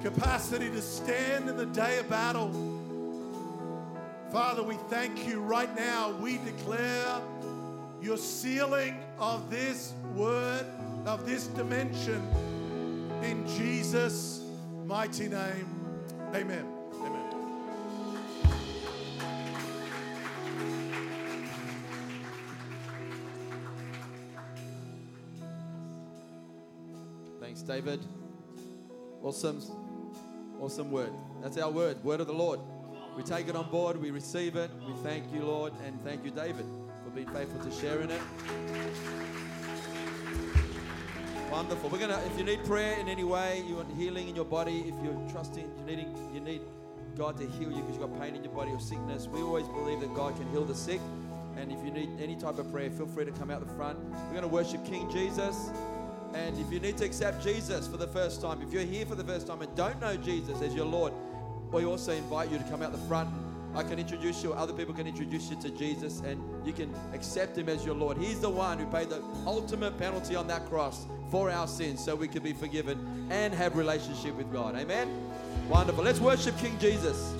capacity to stand in the day of battle. Father, we thank you right now. We declare your sealing of this word, of this dimension, in Jesus' mighty name. Amen. Amen. Thanks, David. Awesome. Awesome word. That's our word, word of the Lord. We take it on board, we receive it. We thank you, Lord, and thank you, David, for being faithful to sharing it. Wonderful. We're gonna. If you need prayer in any way, you want healing in your body. If you're trusting, you needing, you need God to heal you because you've got pain in your body or sickness. We always believe that God can heal the sick. And if you need any type of prayer, feel free to come out the front. We're going to worship King Jesus. And if you need to accept Jesus for the first time, if you're here for the first time and don't know Jesus as your Lord, we also invite you to come out the front. I can introduce you, other people can introduce you to Jesus, and you can accept Him as your Lord. He's the one who paid the ultimate penalty on that cross for our sins so we could be forgiven and have relationship with God. Amen? Wonderful. Let's worship King Jesus.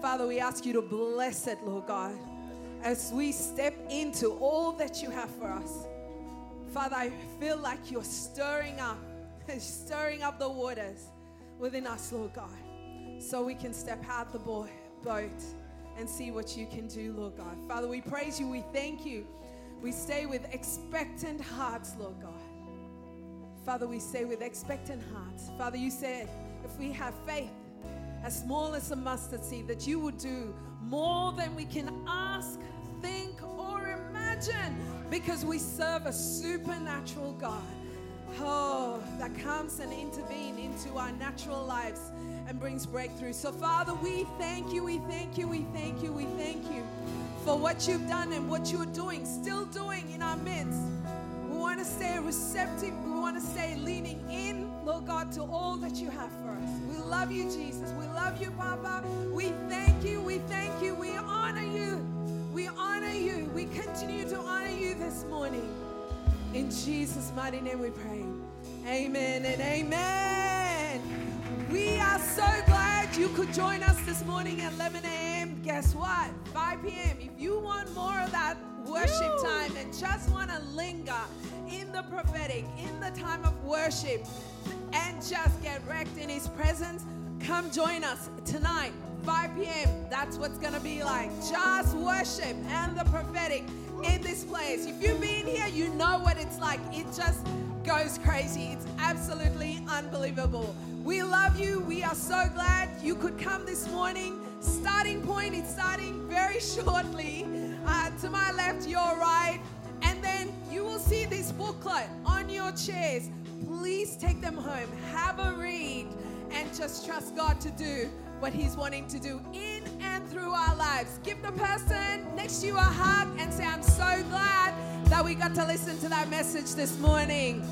Father, we ask you to bless it, Lord God, as we step into all that you have for us. Father, I feel like you're stirring up, stirring up the waters within us, Lord God, so we can step out the bo- boat and see what you can do, Lord God. Father, we praise you, we thank you. We stay with expectant hearts, Lord God. Father, we say with expectant hearts. Father, you said if we have faith as small as a mustard seed, that you would do more than we can ask, think, or imagine because we serve a supernatural God. Oh, that comes and intervene into our natural lives and brings breakthrough. So, Father, we thank you, we thank you, we thank you, we thank you for what you've done and what you're doing, still doing in our midst. We want to stay receptive. We want to stay leaning in, Lord God, to all that you have for us. Love you, Jesus. We love you, Papa. We thank you. We thank you. We honor you. We honor you. We continue to honor you this morning. In Jesus' mighty name we pray. Amen and amen. We are so glad you could join us this morning at 11 a.m. Guess what? 5 p.m. If you want more of that worship time and just want to linger in the prophetic, in the time of worship, and just get wrecked in His presence, come join us tonight, 5 p.m. That's what's going to be like. Just worship and the prophetic in this place. If you've been here, you know what it's like. It just goes crazy. It's absolutely unbelievable. We love you. We are so glad you could come this morning. Starting point is starting very shortly. Uh, to my left, your right. And then you will see this booklet on your chairs. Please take them home, have a read, and just trust God to do what He's wanting to do in and through our lives. Give the person next to you a hug and say, I'm so glad that we got to listen to that message this morning.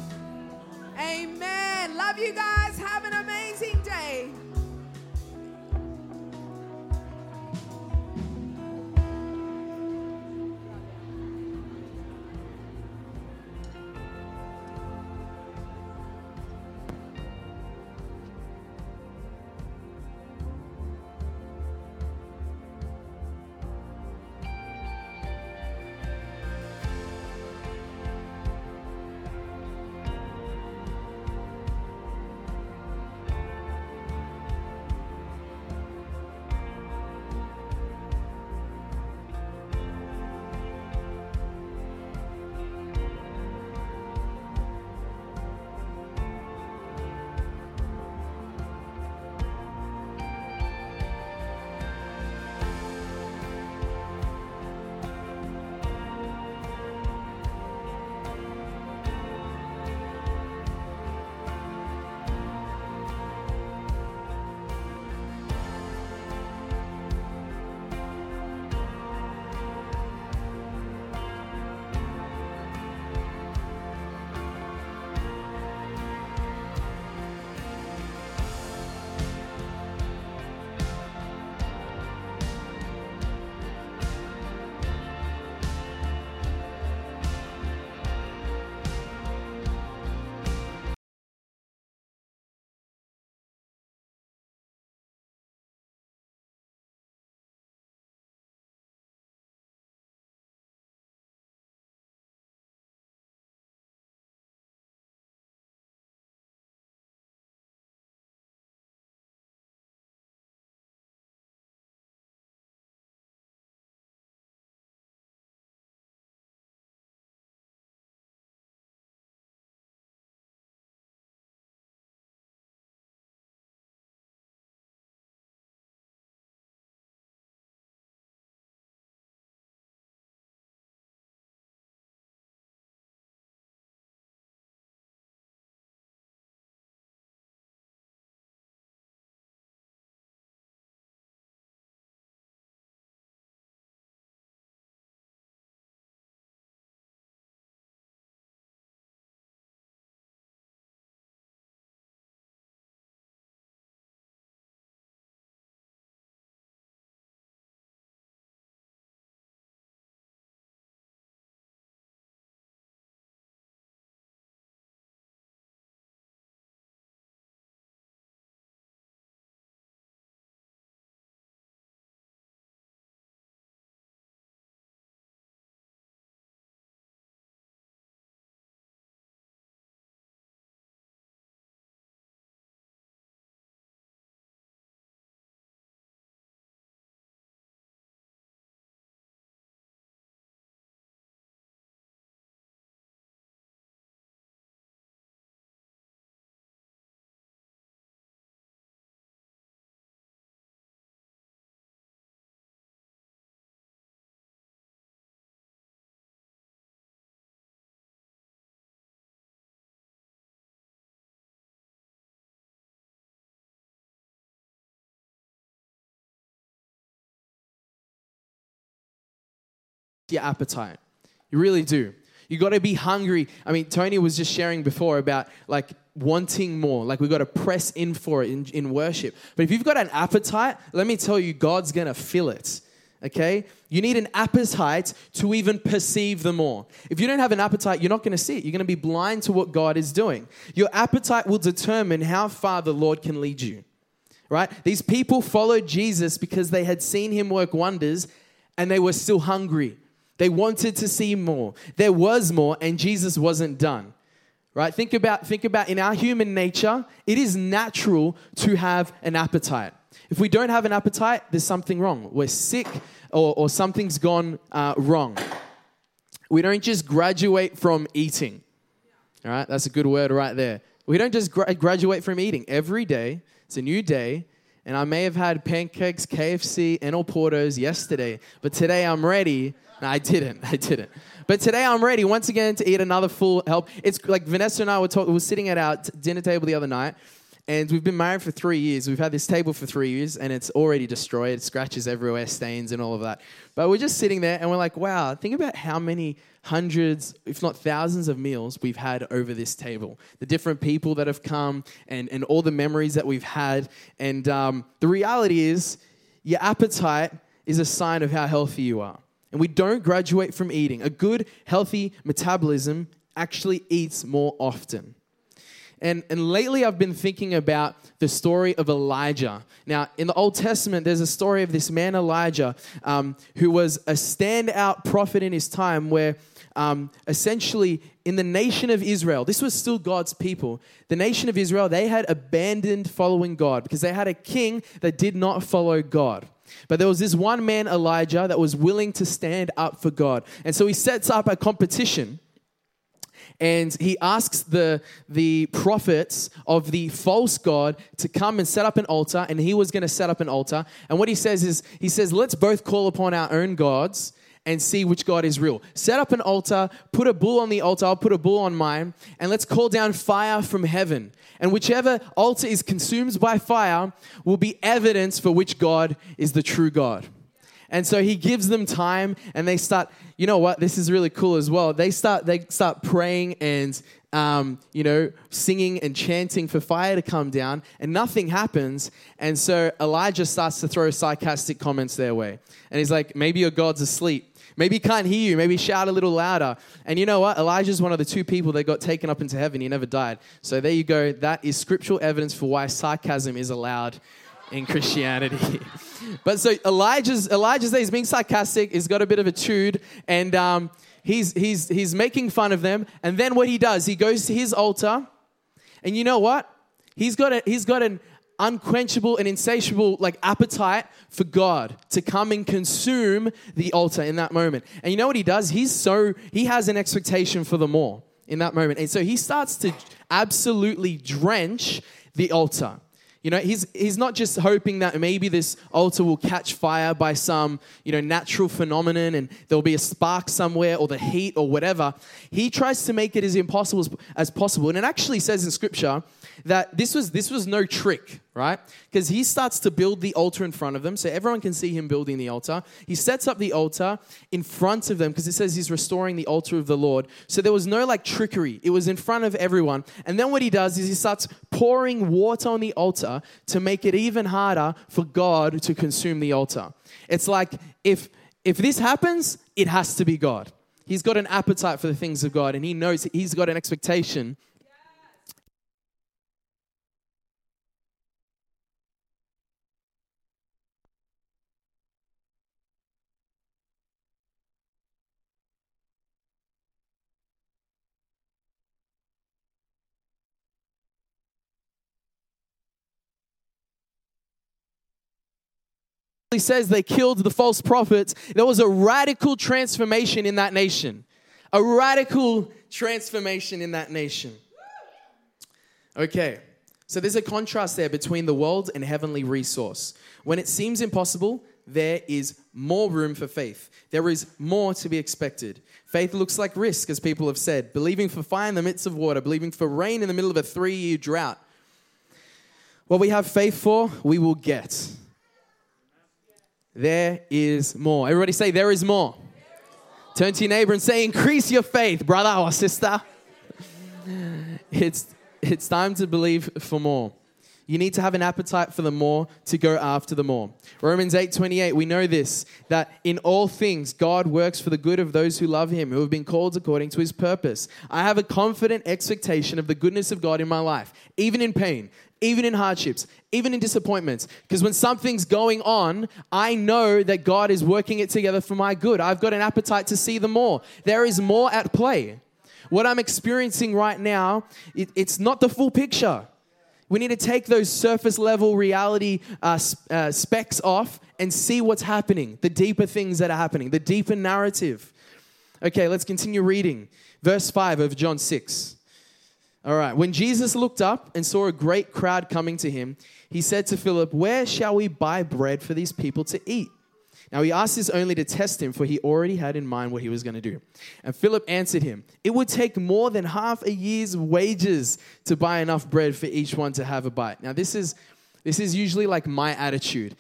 Amen. Love you guys. Have an amazing day. Your appetite. You really do. You got to be hungry. I mean, Tony was just sharing before about like wanting more. Like we got to press in for it in, in worship. But if you've got an appetite, let me tell you, God's going to fill it. Okay? You need an appetite to even perceive the more. If you don't have an appetite, you're not going to see it. You're going to be blind to what God is doing. Your appetite will determine how far the Lord can lead you. Right? These people followed Jesus because they had seen him work wonders and they were still hungry. They wanted to see more. There was more, and Jesus wasn't done. Right? Think about, think about in our human nature, it is natural to have an appetite. If we don't have an appetite, there's something wrong. We're sick or, or something's gone uh, wrong. We don't just graduate from eating. All right? That's a good word right there. We don't just gra- graduate from eating. Every day, it's a new day, and I may have had pancakes, KFC, and all Portos yesterday, but today I'm ready no, I didn't. I didn't. But today I'm ready once again to eat another full help. It's like Vanessa and I were, talk- we were sitting at our t- dinner table the other night, and we've been married for three years. We've had this table for three years, and it's already destroyed. Scratches everywhere, stains, and all of that. But we're just sitting there, and we're like, wow, think about how many hundreds, if not thousands, of meals we've had over this table. The different people that have come, and, and all the memories that we've had. And um, the reality is, your appetite is a sign of how healthy you are and we don't graduate from eating. A good, healthy metabolism actually eats more often. And, and lately, I've been thinking about the story of Elijah. Now, in the Old Testament, there's a story of this man, Elijah, um, who was a standout prophet in his time, where um, essentially in the nation of Israel, this was still God's people. The nation of Israel, they had abandoned following God because they had a king that did not follow God. But there was this one man, Elijah, that was willing to stand up for God. And so he sets up a competition and he asks the, the prophets of the false god to come and set up an altar and he was going to set up an altar and what he says is he says let's both call upon our own gods and see which god is real set up an altar put a bull on the altar i'll put a bull on mine and let's call down fire from heaven and whichever altar is consumed by fire will be evidence for which God is the true God. And so he gives them time and they start, you know what, this is really cool as well. They start they start praying and um, you know, singing and chanting for fire to come down, and nothing happens. And so Elijah starts to throw sarcastic comments their way. And he's like, maybe your God's asleep. Maybe he can't hear you. Maybe shout a little louder. And you know what? Elijah's one of the two people that got taken up into heaven. He never died. So there you go. That is scriptural evidence for why sarcasm is allowed in Christianity. but so Elijah's Elijah's there. He's being sarcastic. He's got a bit of a tude, and um, he's he's he's making fun of them. And then what he does, he goes to his altar, and you know what? He's got a, he's got an unquenchable and insatiable like appetite for God to come and consume the altar in that moment. And you know what he does? He's so he has an expectation for the more in that moment. And so he starts to absolutely drench the altar. You know, he's, he's not just hoping that maybe this altar will catch fire by some, you know, natural phenomenon and there'll be a spark somewhere or the heat or whatever. He tries to make it as impossible as, as possible. And it actually says in scripture that this was this was no trick, right? Because he starts to build the altar in front of them, so everyone can see him building the altar. He sets up the altar in front of them because it says he's restoring the altar of the Lord. So there was no like trickery. It was in front of everyone. And then what he does is he starts pouring water on the altar to make it even harder for God to consume the altar. It's like if if this happens, it has to be God. He's got an appetite for the things of God and he knows he's got an expectation says they killed the false prophets, there was a radical transformation in that nation. A radical transformation in that nation. Okay, so there's a contrast there between the world and heavenly resource. When it seems impossible, there is more room for faith. There is more to be expected. Faith looks like risk, as people have said, believing for fire in the midst of water, believing for rain in the middle of a three year drought. What we have faith for, we will get. There is more. Everybody say, There is more. Turn to your neighbor and say, Increase your faith, brother or sister. It's, it's time to believe for more. You need to have an appetite for the more to go after the more. Romans 8:28 we know this that in all things God works for the good of those who love him who have been called according to his purpose. I have a confident expectation of the goodness of God in my life, even in pain, even in hardships, even in disappointments. Because when something's going on, I know that God is working it together for my good. I've got an appetite to see the more. There is more at play. What I'm experiencing right now, it, it's not the full picture. We need to take those surface level reality uh, uh, specs off and see what's happening, the deeper things that are happening, the deeper narrative. Okay, let's continue reading. Verse 5 of John 6. All right, when Jesus looked up and saw a great crowd coming to him, he said to Philip, Where shall we buy bread for these people to eat? Now he asked this only to test him, for he already had in mind what he was going to do. And Philip answered him, It would take more than half a year's wages to buy enough bread for each one to have a bite. Now this is this is usually like my attitude.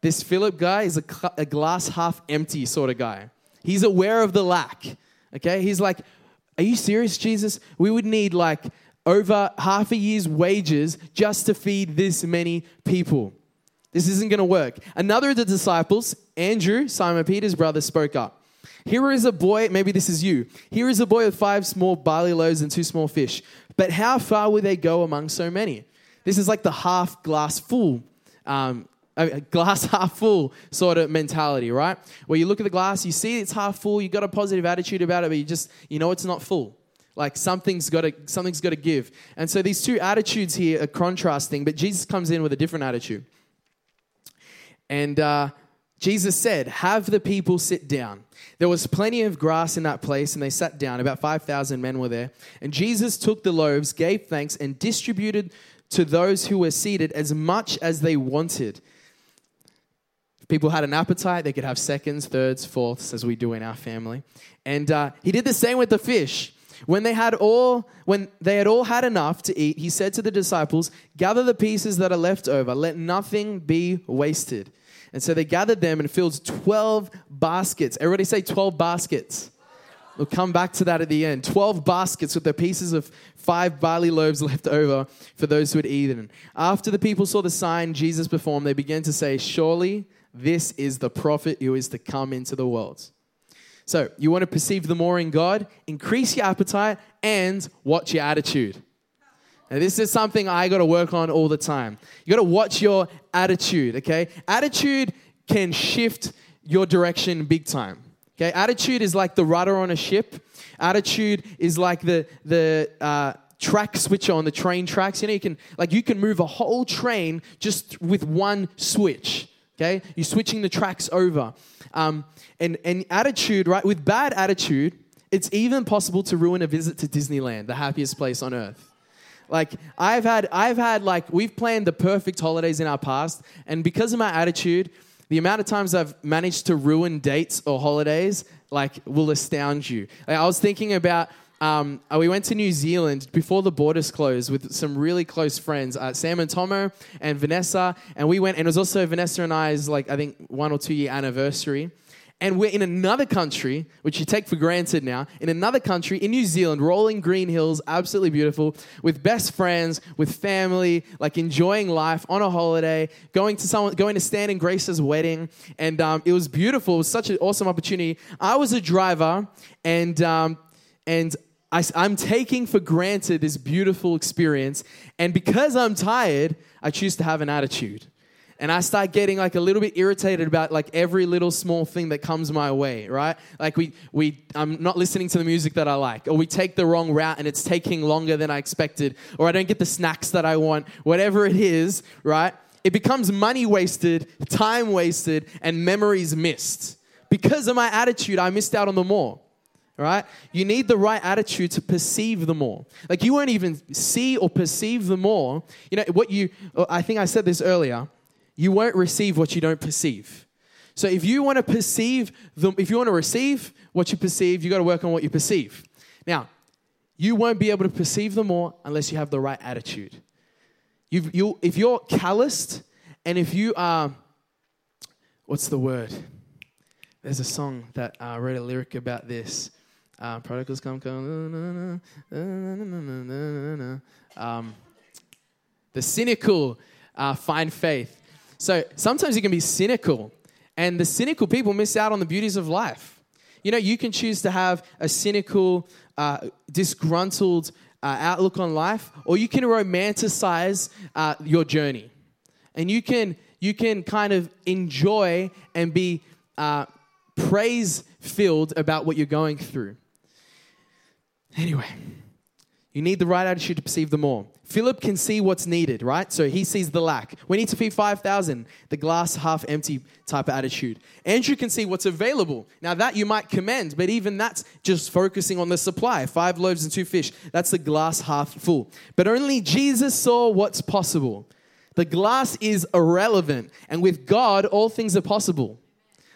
This Philip guy is a, a glass half empty sort of guy. He's aware of the lack. Okay, he's like, Are you serious, Jesus? We would need like over half a year's wages just to feed this many people. This isn't going to work. Another of the disciples, Andrew, Simon Peter's brother, spoke up. Here is a boy, maybe this is you. Here is a boy with five small barley loaves and two small fish. But how far will they go among so many? This is like the half glass full, um, a glass half full sort of mentality, right? Where you look at the glass, you see it's half full, you got a positive attitude about it, but you just, you know it's not full. Like something's got to something's got to give. And so these two attitudes here are contrasting, but Jesus comes in with a different attitude. And uh, Jesus said, Have the people sit down. There was plenty of grass in that place, and they sat down. About 5,000 men were there. And Jesus took the loaves, gave thanks, and distributed to those who were seated as much as they wanted. People had an appetite, they could have seconds, thirds, fourths, as we do in our family. And uh, he did the same with the fish. When they had all when they had all had enough to eat, he said to the disciples, "Gather the pieces that are left over. Let nothing be wasted." And so they gathered them and filled 12 baskets. Everybody say 12 baskets. We'll come back to that at the end. 12 baskets with the pieces of five barley loaves left over for those who had eaten. After the people saw the sign Jesus performed, they began to say, Surely this is the prophet who is to come into the world. So, you want to perceive the more in God, increase your appetite, and watch your attitude. Now, this is something I got to work on all the time. You got to watch your attitude, okay? Attitude can shift your direction big time. Okay? Attitude is like the rudder on a ship. Attitude is like the the uh, track switcher on the train tracks. You know, you can like you can move a whole train just with one switch. Okay, you're switching the tracks over. Um, and and attitude, right? With bad attitude, it's even possible to ruin a visit to Disneyland, the happiest place on earth. Like I've had, I've had like we've planned the perfect holidays in our past, and because of my attitude, the amount of times I've managed to ruin dates or holidays like will astound you. Like, I was thinking about. Um, uh, we went to New Zealand before the borders closed with some really close friends, uh, Sam and Tomo and Vanessa, and we went. And it was also Vanessa and I's like I think one or two year anniversary and we're in another country, which you take for granted now, in another country, in New Zealand, rolling green hills, absolutely beautiful, with best friends, with family, like enjoying life on a holiday, going to someone, going to Stan and Grace's wedding, and um, it was beautiful. It was such an awesome opportunity. I was a driver, and um, and I, I'm taking for granted this beautiful experience, and because I'm tired, I choose to have an attitude and I start getting like a little bit irritated about like every little small thing that comes my way, right? Like we we I'm not listening to the music that I like, or we take the wrong route and it's taking longer than I expected, or I don't get the snacks that I want, whatever it is, right? It becomes money wasted, time wasted, and memories missed. Because of my attitude, I missed out on the more right? You need the right attitude to perceive the more. Like you won't even see or perceive the more. You know, what you, I think I said this earlier you won't receive what you don't perceive. So if you want to perceive, the, if you want to receive what you perceive, you got to work on what you perceive. Now, you won't be able to perceive them more unless you have the right attitude. You've, you, if you're calloused and if you are, what's the word? there's a song that uh, wrote a lyric about this. Uh, Prodigals come, come. Um, the cynical uh, find faith. So sometimes you can be cynical, and the cynical people miss out on the beauties of life. You know, you can choose to have a cynical, uh, disgruntled outlook on life, or you can romanticize your journey, and you can you can kind of enjoy and be praise filled about what you're going through. Anyway, you need the right attitude to perceive the more. Philip can see what's needed, right? So he sees the lack. We need to feed 5,000, the glass half empty type of attitude. Andrew can see what's available. Now, that you might commend, but even that's just focusing on the supply five loaves and two fish. That's the glass half full. But only Jesus saw what's possible. The glass is irrelevant, and with God, all things are possible.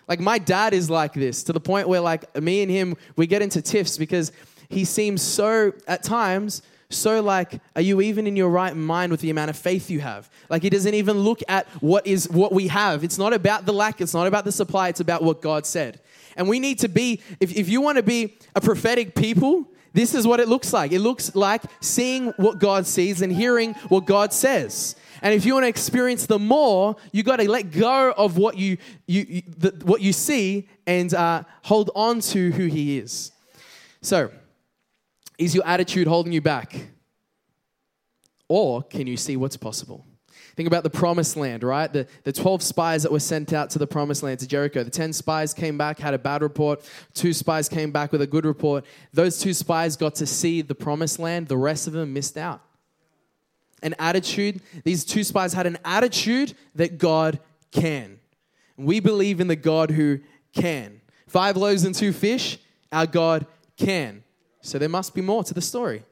Like, my dad is like this to the point where, like, me and him, we get into tiffs because he seems so, at times, so like are you even in your right mind with the amount of faith you have? Like he doesn't even look at what is what we have. It's not about the lack it's not about the supply it's about what god said. And we need to be if, if you want to be a prophetic people this is what it looks like. It looks like seeing what god sees and hearing what god says. And if you want to experience the more you got to let go of what you, you, you the, what you see and uh, hold on to who he is. So is your attitude holding you back? Or can you see what's possible? Think about the promised land, right? The, the 12 spies that were sent out to the promised land, to Jericho. The 10 spies came back, had a bad report. Two spies came back with a good report. Those two spies got to see the promised land, the rest of them missed out. An attitude, these two spies had an attitude that God can. We believe in the God who can. Five loaves and two fish, our God can. So there must be more to the story.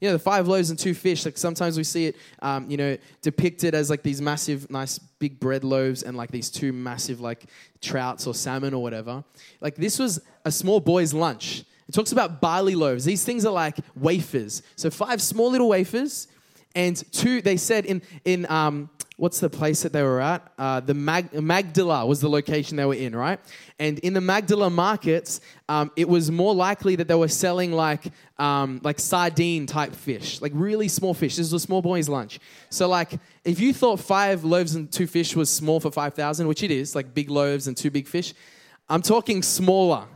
You know, the five loaves and two fish, like sometimes we see it, um, you know, depicted as like these massive, nice big bread loaves and like these two massive like trouts or salmon or whatever. Like this was a small boy's lunch. It talks about barley loaves. These things are like wafers. So five small little wafers and two, they said in, in um, what's the place that they were at? Uh, the Mag- Magdala was the location they were in, right? And in the Magdala markets, um, it was more likely that they were selling like um, like sardine type fish, like really small fish. This was a small boy's lunch. So like, if you thought five loaves and two fish was small for five thousand, which it is, like big loaves and two big fish, I'm talking smaller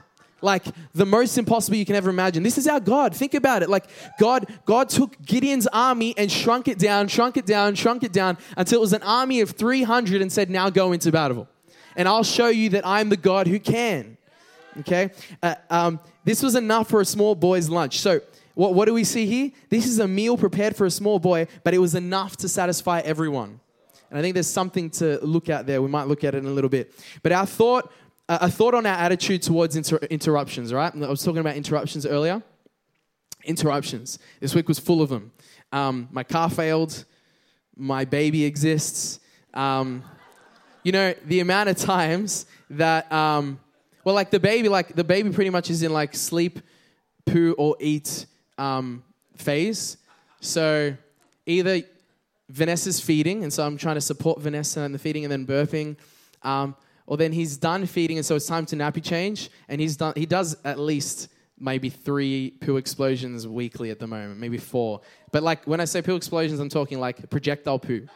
like the most impossible you can ever imagine. This is our God. Think about it. Like God, God took Gideon's army and shrunk it down, shrunk it down, shrunk it down until it was an army of 300 and said, now go into battle. And I'll show you that I'm the God who can. Okay? Uh, um, this was enough for a small boy's lunch. So, what, what do we see here? This is a meal prepared for a small boy, but it was enough to satisfy everyone. And I think there's something to look at there. We might look at it in a little bit. But our thought a thought on our attitude towards inter- interruptions, right? I was talking about interruptions earlier. Interruptions. This week was full of them. Um, my car failed. My baby exists. Um, you know, the amount of times that, um, well, like the baby, like the baby pretty much is in like sleep, poo, or eat um, phase. So either Vanessa's feeding, and so I'm trying to support Vanessa in the feeding and then burping. Um, or then he's done feeding and so it's time to nappy change. And he's done he does at least maybe three poo explosions weekly at the moment maybe four. But like when i say poo explosions i'm talking like projectile poo.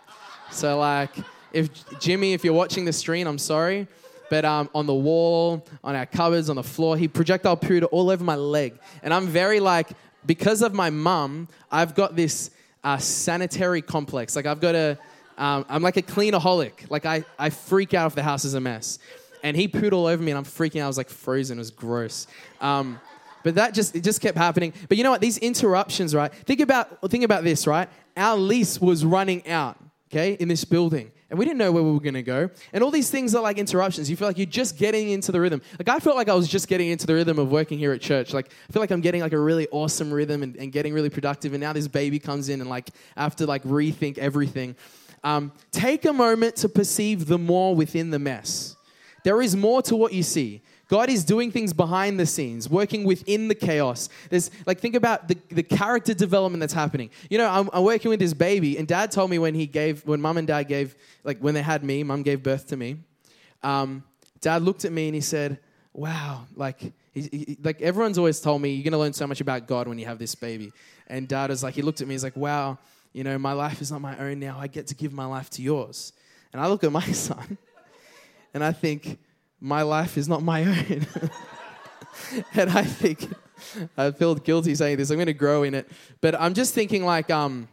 So like if jimmy if you're watching the stream i'm sorry. But um, on the wall on our cupboards on the floor he projectile pooed all over my leg. And i'm very like because of my mum i've got this uh, sanitary complex. Like i've got a um, I'm like a cleanaholic. Like I, I freak out if the house is a mess. And he pooed all over me and I'm freaking out. I was like frozen. It was gross. Um, but that just it just kept happening. But you know what? These interruptions, right? Think about think about this, right? Our lease was running out, okay, in this building. And we didn't know where we were gonna go. And all these things are like interruptions. You feel like you're just getting into the rhythm. Like I felt like I was just getting into the rhythm of working here at church. Like I feel like I'm getting like a really awesome rhythm and, and getting really productive. And now this baby comes in and like I have to like rethink everything. Um, take a moment to perceive the more within the mess. There is more to what you see. God is doing things behind the scenes, working within the chaos. There's like think about the, the character development that's happening. You know, I'm, I'm working with this baby, and Dad told me when he gave, when Mum and Dad gave, like when they had me, Mum gave birth to me. Um, Dad looked at me and he said, wow, like, he, he, like everyone's always told me, you're going to learn so much about God when you have this baby. And dad was like, he looked at me, he's like, wow, you know, my life is not my own now. I get to give my life to yours. And I look at my son and I think, my life is not my own. and I think, I feel guilty saying this. I'm going to grow in it. But I'm just thinking, like, um,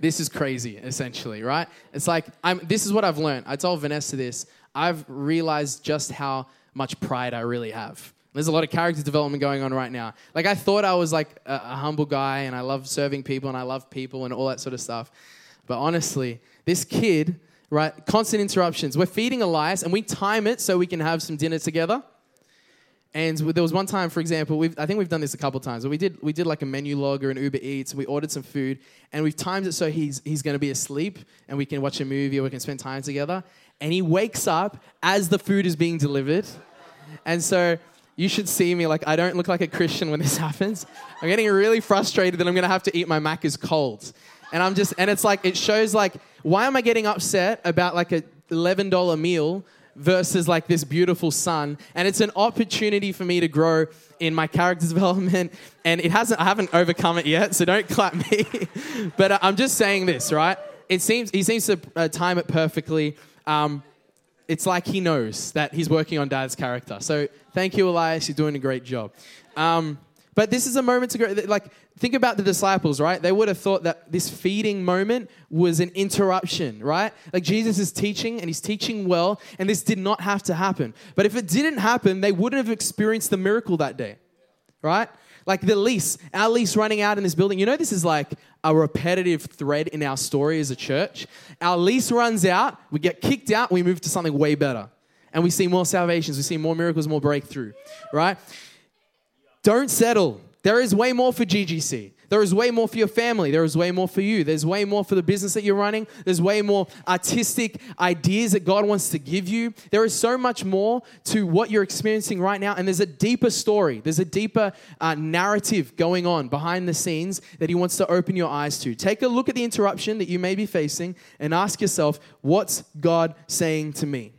this is crazy, essentially, right? It's like, I'm, this is what I've learned. I told Vanessa this. I've realized just how much pride I really have. There's a lot of character development going on right now. Like, I thought I was like a, a humble guy and I love serving people and I love people and all that sort of stuff. But honestly, this kid, right, constant interruptions. We're feeding Elias and we time it so we can have some dinner together. And there was one time, for example, I think we've done this a couple times. But we did we did like a Menulog or an Uber Eats. And we ordered some food, and we've timed it so he's he's going to be asleep, and we can watch a movie or we can spend time together. And he wakes up as the food is being delivered, and so you should see me like I don't look like a Christian when this happens. I'm getting really frustrated that I'm going to have to eat my mac Macca's cold, and I'm just and it's like it shows like why am I getting upset about like a eleven dollar meal versus like this beautiful son? and it's an opportunity for me to grow in my character development and it hasn't i haven't overcome it yet so don't clap me but uh, i'm just saying this right it seems he seems to uh, time it perfectly um, it's like he knows that he's working on dad's character so thank you elias you're doing a great job um, but this is a moment to go, like, think about the disciples, right? They would have thought that this feeding moment was an interruption, right? Like, Jesus is teaching and he's teaching well, and this did not have to happen. But if it didn't happen, they wouldn't have experienced the miracle that day, right? Like the lease, our lease running out in this building. You know, this is like a repetitive thread in our story as a church. Our lease runs out, we get kicked out, we move to something way better. And we see more salvations, we see more miracles, more breakthrough, right? Don't settle. There is way more for GGC. There is way more for your family. There is way more for you. There's way more for the business that you're running. There's way more artistic ideas that God wants to give you. There is so much more to what you're experiencing right now. And there's a deeper story, there's a deeper uh, narrative going on behind the scenes that He wants to open your eyes to. Take a look at the interruption that you may be facing and ask yourself, what's God saying to me?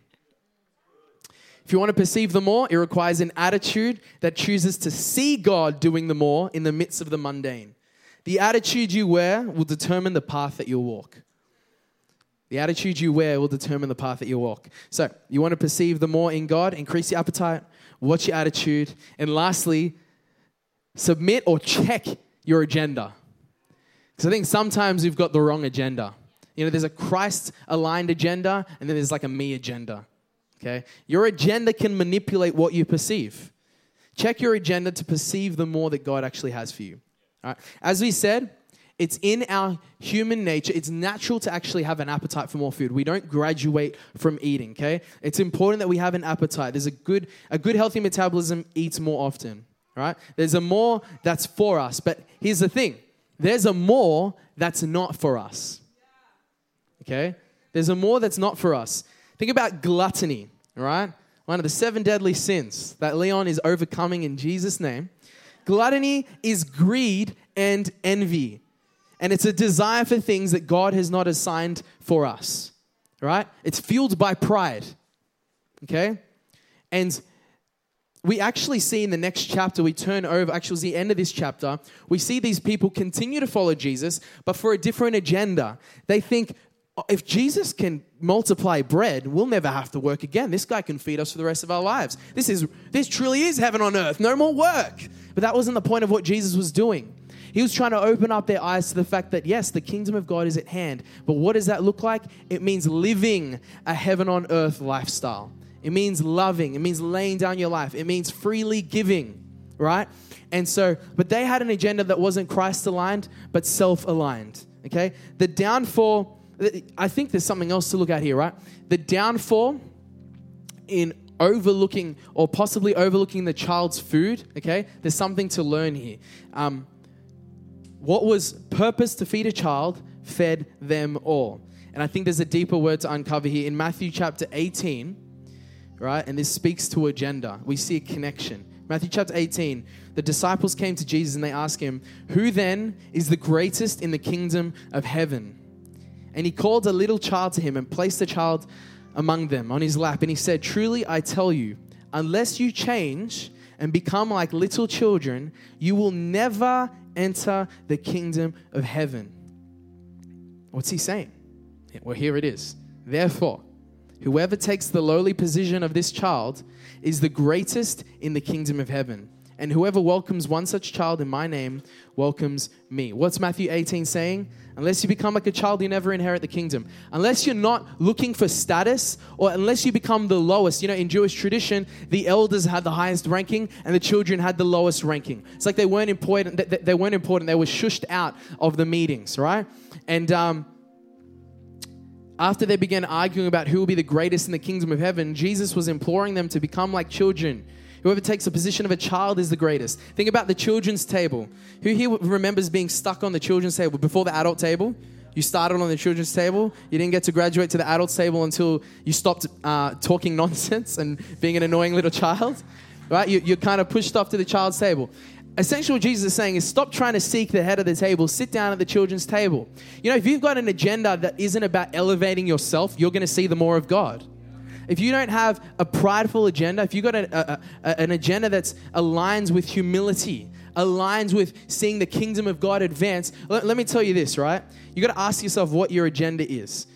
If you want to perceive the more, it requires an attitude that chooses to see God doing the more in the midst of the mundane. The attitude you wear will determine the path that you'll walk. The attitude you wear will determine the path that you walk. So, you want to perceive the more in God, increase your appetite, watch your attitude, and lastly, submit or check your agenda. Because I think sometimes we've got the wrong agenda. You know, there's a Christ aligned agenda, and then there's like a me agenda. Okay? Your agenda can manipulate what you perceive. Check your agenda to perceive the more that God actually has for you. As we said, it's in our human nature. It's natural to actually have an appetite for more food. We don't graduate from eating, okay? It's important that we have an appetite. There's a good a good healthy metabolism eats more often, right? There's a more that's for us, but here's the thing. There's a more that's not for us. Okay? There's a more that's not for us. Think about gluttony, right? One of the seven deadly sins that Leon is overcoming in Jesus' name. Gluttony is greed and envy. And it's a desire for things that God has not assigned for us, right? It's fueled by pride, okay? And we actually see in the next chapter, we turn over, actually, it's the end of this chapter, we see these people continue to follow Jesus, but for a different agenda. They think, if Jesus can multiply bread, we'll never have to work again. This guy can feed us for the rest of our lives. This is this truly is heaven on earth. No more work. But that wasn't the point of what Jesus was doing. He was trying to open up their eyes to the fact that yes, the kingdom of God is at hand. But what does that look like? It means living a heaven on earth lifestyle. It means loving. It means laying down your life. It means freely giving, right? And so, but they had an agenda that wasn't Christ aligned, but self aligned. Okay? The downfall I think there's something else to look at here, right? The downfall in overlooking or possibly overlooking the child's food, okay? There's something to learn here. Um, what was purpose to feed a child fed them all. And I think there's a deeper word to uncover here. In Matthew chapter 18, right? And this speaks to agenda. We see a connection. Matthew chapter 18, the disciples came to Jesus and they asked him, Who then is the greatest in the kingdom of heaven? And he called a little child to him and placed the child among them on his lap. And he said, Truly I tell you, unless you change and become like little children, you will never enter the kingdom of heaven. What's he saying? Well, here it is. Therefore, whoever takes the lowly position of this child is the greatest in the kingdom of heaven. And whoever welcomes one such child in my name welcomes me. What's Matthew 18 saying? Unless you become like a child, you never inherit the kingdom. Unless you're not looking for status, or unless you become the lowest. You know, in Jewish tradition, the elders had the highest ranking and the children had the lowest ranking. It's like they weren't important. They weren't important. They were shushed out of the meetings, right? And um, after they began arguing about who will be the greatest in the kingdom of heaven, Jesus was imploring them to become like children. Whoever takes the position of a child is the greatest. Think about the children's table. Who here remembers being stuck on the children's table before the adult table? You started on the children's table. You didn't get to graduate to the adult table until you stopped uh, talking nonsense and being an annoying little child, right? You, you're kind of pushed off to the child's table essentially what Jesus is saying is stop trying to seek the head of the table, sit down at the children's table. You know, if you've got an agenda that isn't about elevating yourself, you're going to see the more of God. If you don't have a prideful agenda, if you've got a, a, a, an agenda that aligns with humility, aligns with seeing the kingdom of God advance, let, let me tell you this, right? You got to ask yourself what your agenda is.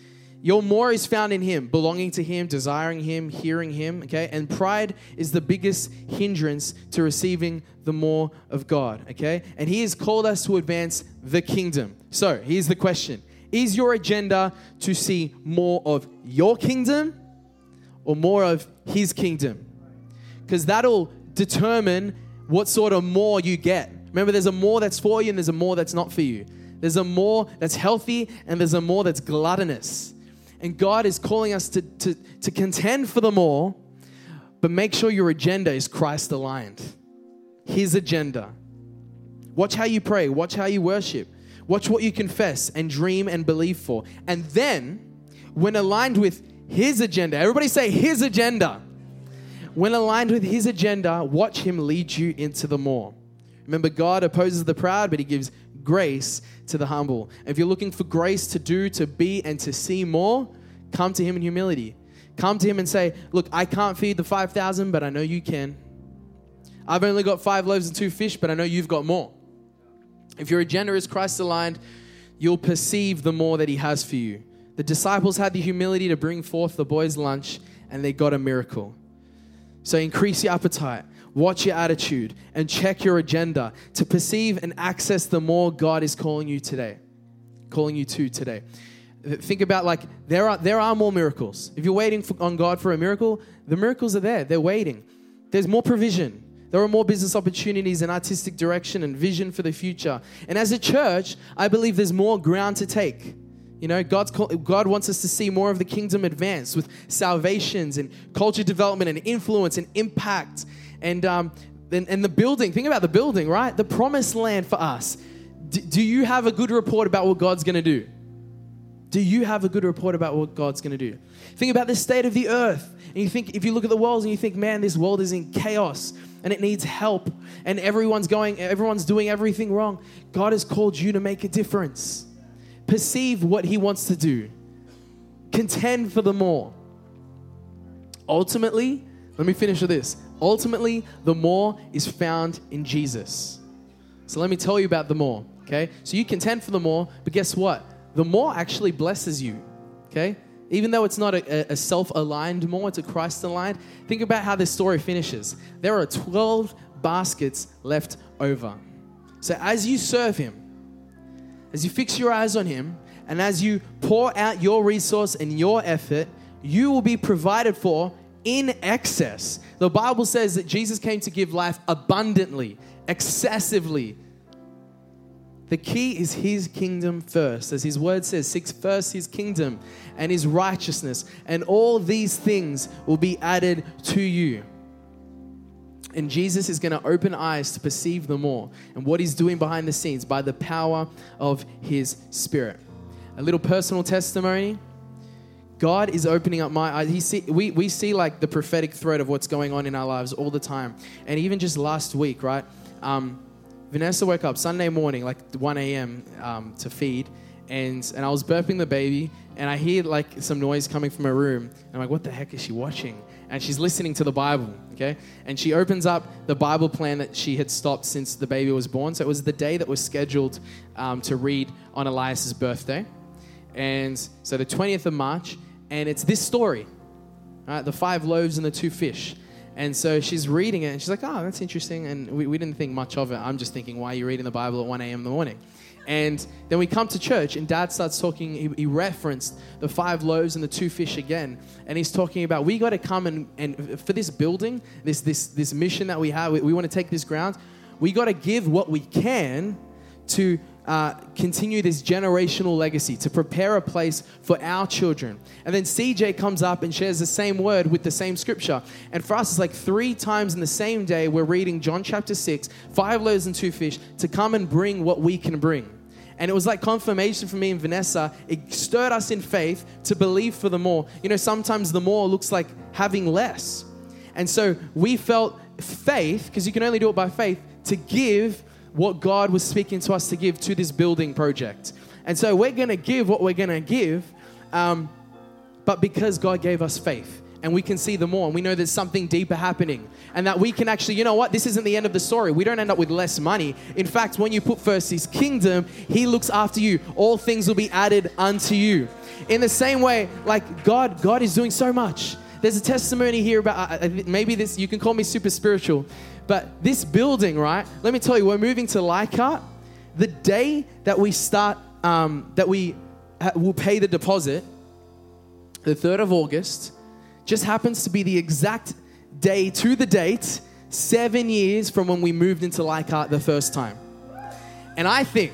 Your more is found in Him, belonging to Him, desiring Him, hearing Him, okay? And pride is the biggest hindrance to receiving the more of God, okay? And He has called us to advance the kingdom. So here's the question Is your agenda to see more of your kingdom or more of His kingdom? Because that'll determine what sort of more you get. Remember, there's a more that's for you and there's a more that's not for you. There's a more that's healthy and there's a more that's gluttonous. And God is calling us to, to, to contend for the more, but make sure your agenda is Christ aligned. His agenda. Watch how you pray, watch how you worship, watch what you confess and dream and believe for. And then, when aligned with His agenda, everybody say His agenda. When aligned with His agenda, watch Him lead you into the more. Remember, God opposes the proud, but He gives grace to the humble. If you're looking for grace to do, to be, and to see more, come to Him in humility. Come to Him and say, Look, I can't feed the 5,000, but I know you can. I've only got five loaves and two fish, but I know you've got more. If you're a generous, Christ aligned, you'll perceive the more that He has for you. The disciples had the humility to bring forth the boys' lunch, and they got a miracle. So increase your appetite watch your attitude, and check your agenda to perceive and access the more God is calling you today, calling you to today. Think about like there are there are more miracles. If you're waiting for, on God for a miracle, the miracles are there. They're waiting. There's more provision. There are more business opportunities and artistic direction and vision for the future. And as a church, I believe there's more ground to take. You know, God's God wants us to see more of the kingdom advance with salvations and culture development and influence and impact and, um, and, and the building. Think about the building, right? The promised land for us. D- do you have a good report about what God's going to do? Do you have a good report about what God's going to do? Think about the state of the earth. And you think, if you look at the world and you think, man, this world is in chaos and it needs help and everyone's going, everyone's doing everything wrong. God has called you to make a difference. Perceive what He wants to do, contend for the more. Ultimately, let me finish with this. Ultimately, the more is found in Jesus. So let me tell you about the more, okay? So you contend for the more, but guess what? The more actually blesses you, okay? Even though it's not a, a self aligned more, it's a Christ aligned. Think about how this story finishes. There are 12 baskets left over. So as you serve Him, as you fix your eyes on Him, and as you pour out your resource and your effort, you will be provided for in excess. The Bible says that Jesus came to give life abundantly, excessively. The key is his kingdom first. As his word says, seek first his kingdom and his righteousness, and all these things will be added to you. And Jesus is going to open eyes to perceive the more and what he's doing behind the scenes by the power of his spirit. A little personal testimony God is opening up my eyes. He see, we, we see like the prophetic thread of what's going on in our lives all the time. And even just last week, right? Um, Vanessa woke up Sunday morning, like 1 a.m. Um, to feed. and and I was burping the baby, and I hear like some noise coming from her room. I'm like, what the heck is she watching? And she's listening to the Bible, okay? And she opens up the Bible plan that she had stopped since the baby was born. So it was the day that was scheduled um, to read on Elias's birthday, and so the 20th of March, and it's this story, right? The five loaves and the two fish. And so she's reading it and she's like, oh, that's interesting. And we, we didn't think much of it. I'm just thinking, why are you reading the Bible at 1 a.m. in the morning? And then we come to church and dad starts talking, he, he referenced the five loaves and the two fish again. And he's talking about we got to come and, and for this building, this, this, this mission that we have, we, we want to take this ground, we got to give what we can to uh, continue this generational legacy, to prepare a place for our children. And then CJ comes up and shares the same word with the same scripture. And for us, it's like three times in the same day, we're reading John chapter 6, five loaves and two fish, to come and bring what we can bring. And it was like confirmation for me and Vanessa. It stirred us in faith to believe for the more. You know, sometimes the more looks like having less. And so we felt faith, because you can only do it by faith, to give what God was speaking to us to give to this building project. And so we're going to give what we're going to give, um, but because God gave us faith and we can see the more and we know there's something deeper happening and that we can actually, you know what, this isn't the end of the story. We don't end up with less money. In fact, when you put first His kingdom, He looks after you. All things will be added unto you. In the same way, like God, God is doing so much. There's a testimony here about uh, uh maybe this, you can call me super spiritual. But this building, right? Let me tell you, we're moving to Leichhardt. The day that we start, um, that we ha- will pay the deposit, the 3rd of August, just happens to be the exact day to the date, seven years from when we moved into Leichhardt the first time. And I think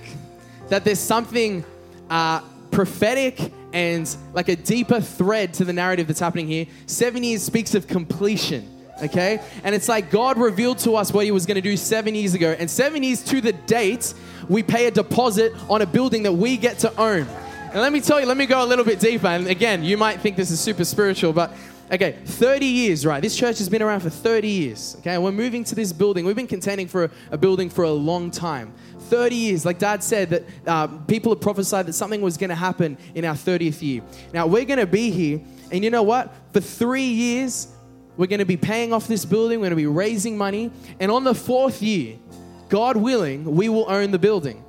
that there's something uh, prophetic and like a deeper thread to the narrative that's happening here. Seven years speaks of completion okay? And it's like God revealed to us what He was going to do seven years ago. And seven years to the date, we pay a deposit on a building that we get to own. And let me tell you, let me go a little bit deeper. And again, you might think this is super spiritual, but okay, 30 years, right? This church has been around for 30 years, okay? We're moving to this building. We've been contending for a, a building for a long time. 30 years, like Dad said, that uh, people have prophesied that something was going to happen in our 30th year. Now, we're going to be here, and you know what? For three years, we're going to be paying off this building. We're going to be raising money. And on the fourth year, God willing, we will own the building.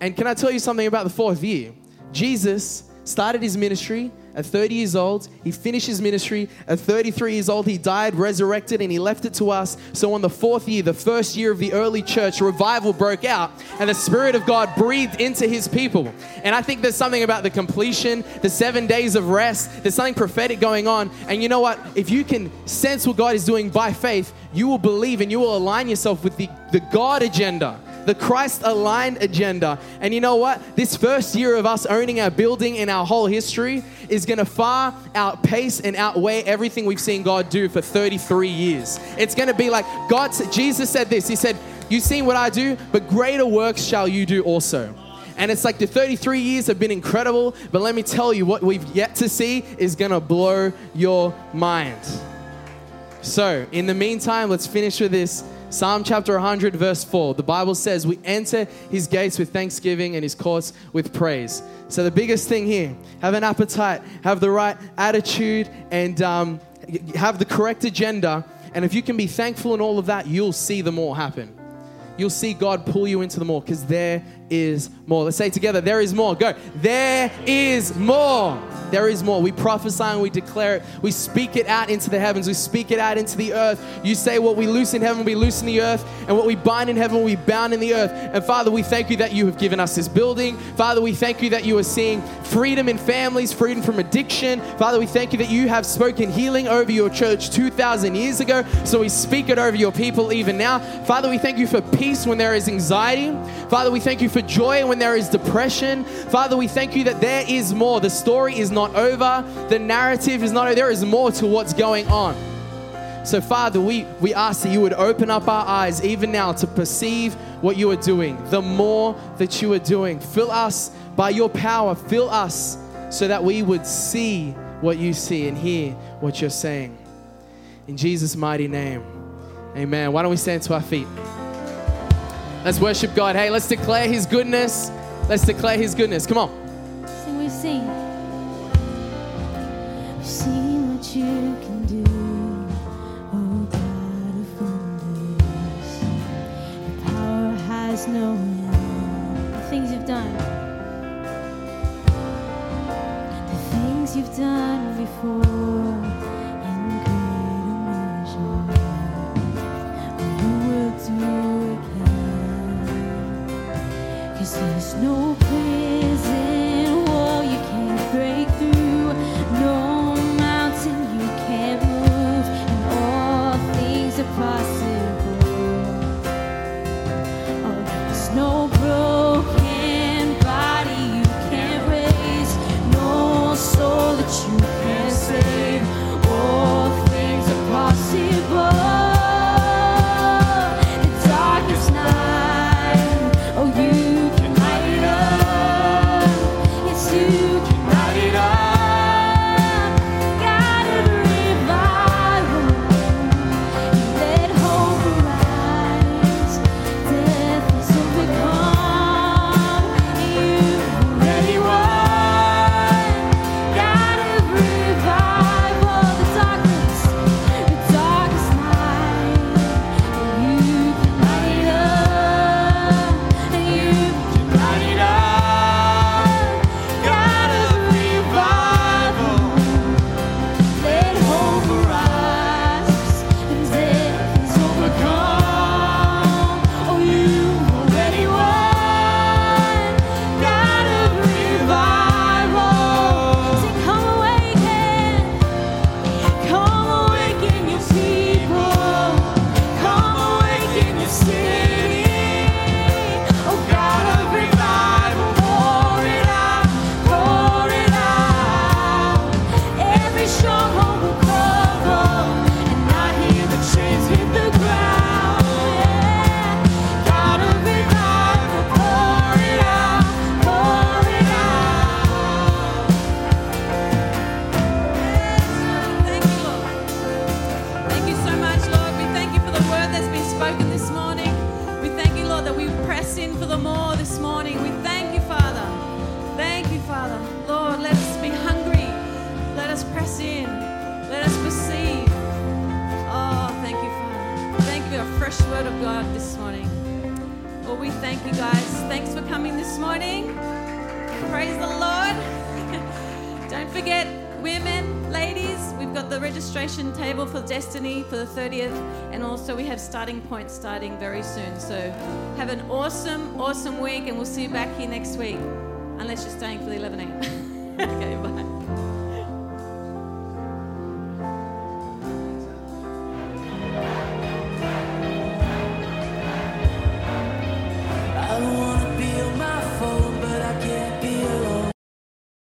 And can I tell you something about the fourth year? Jesus started his ministry at 30 years old. He finished his ministry. At 33 years old, he died, resurrected, and he left it to us. So, on the fourth year, the first year of the early church, revival broke out, and the Spirit of God breathed into his people. And I think there's something about the completion, the seven days of rest, there's something prophetic going on. And you know what? If you can sense what God is doing by faith, you will believe and you will align yourself with the, the God agenda the Christ aligned agenda. And you know what? This first year of us owning our building in our whole history is going to far outpace and outweigh everything we've seen God do for 33 years. It's going to be like God, Jesus said this. He said, You've seen what I do, but greater works shall you do also. And it's like the 33 years have been incredible, but let me tell you, what we've yet to see is gonna blow your mind. So, in the meantime, let's finish with this. Psalm chapter 100, verse 4. The Bible says, We enter his gates with thanksgiving and his courts with praise. So, the biggest thing here have an appetite, have the right attitude, and um, have the correct agenda. And if you can be thankful in all of that, you'll see them all happen. You'll see God pull you into the more because there is more. Let's say together, there is more. Go. There is more. There is more. We prophesy and we declare it. We speak it out into the heavens. We speak it out into the earth. You say what we loose in heaven, we loose in the earth, and what we bind in heaven, we bound in the earth. And Father, we thank you that you have given us this building. Father, we thank you that you are seeing freedom in families, freedom from addiction. Father, we thank you that you have spoken healing over your church 2,000 years ago. So we speak it over your people even now. Father, we thank you for peace when there is anxiety. Father, we thank you for joy when there is depression. Father, we thank you that there is more. The story is not over, the narrative is not over. There is more to what's going on. So, Father, we, we ask that you would open up our eyes even now to perceive what you are doing, the more that you are doing. Fill us by your power, fill us so that we would see what you see and hear what you're saying. In Jesus' mighty name, amen. Why don't we stand to our feet? Let's worship God. Hey, let's declare His goodness. Let's declare His goodness. Come on. Sing, we've seen. What you can do. Oh, God of wonders. Power has no end. The things you've done. The things you've done before. there's no way. point starting very soon. So have an awesome, awesome week, and we'll see you back here next week, unless you're staying for the 11 a.m.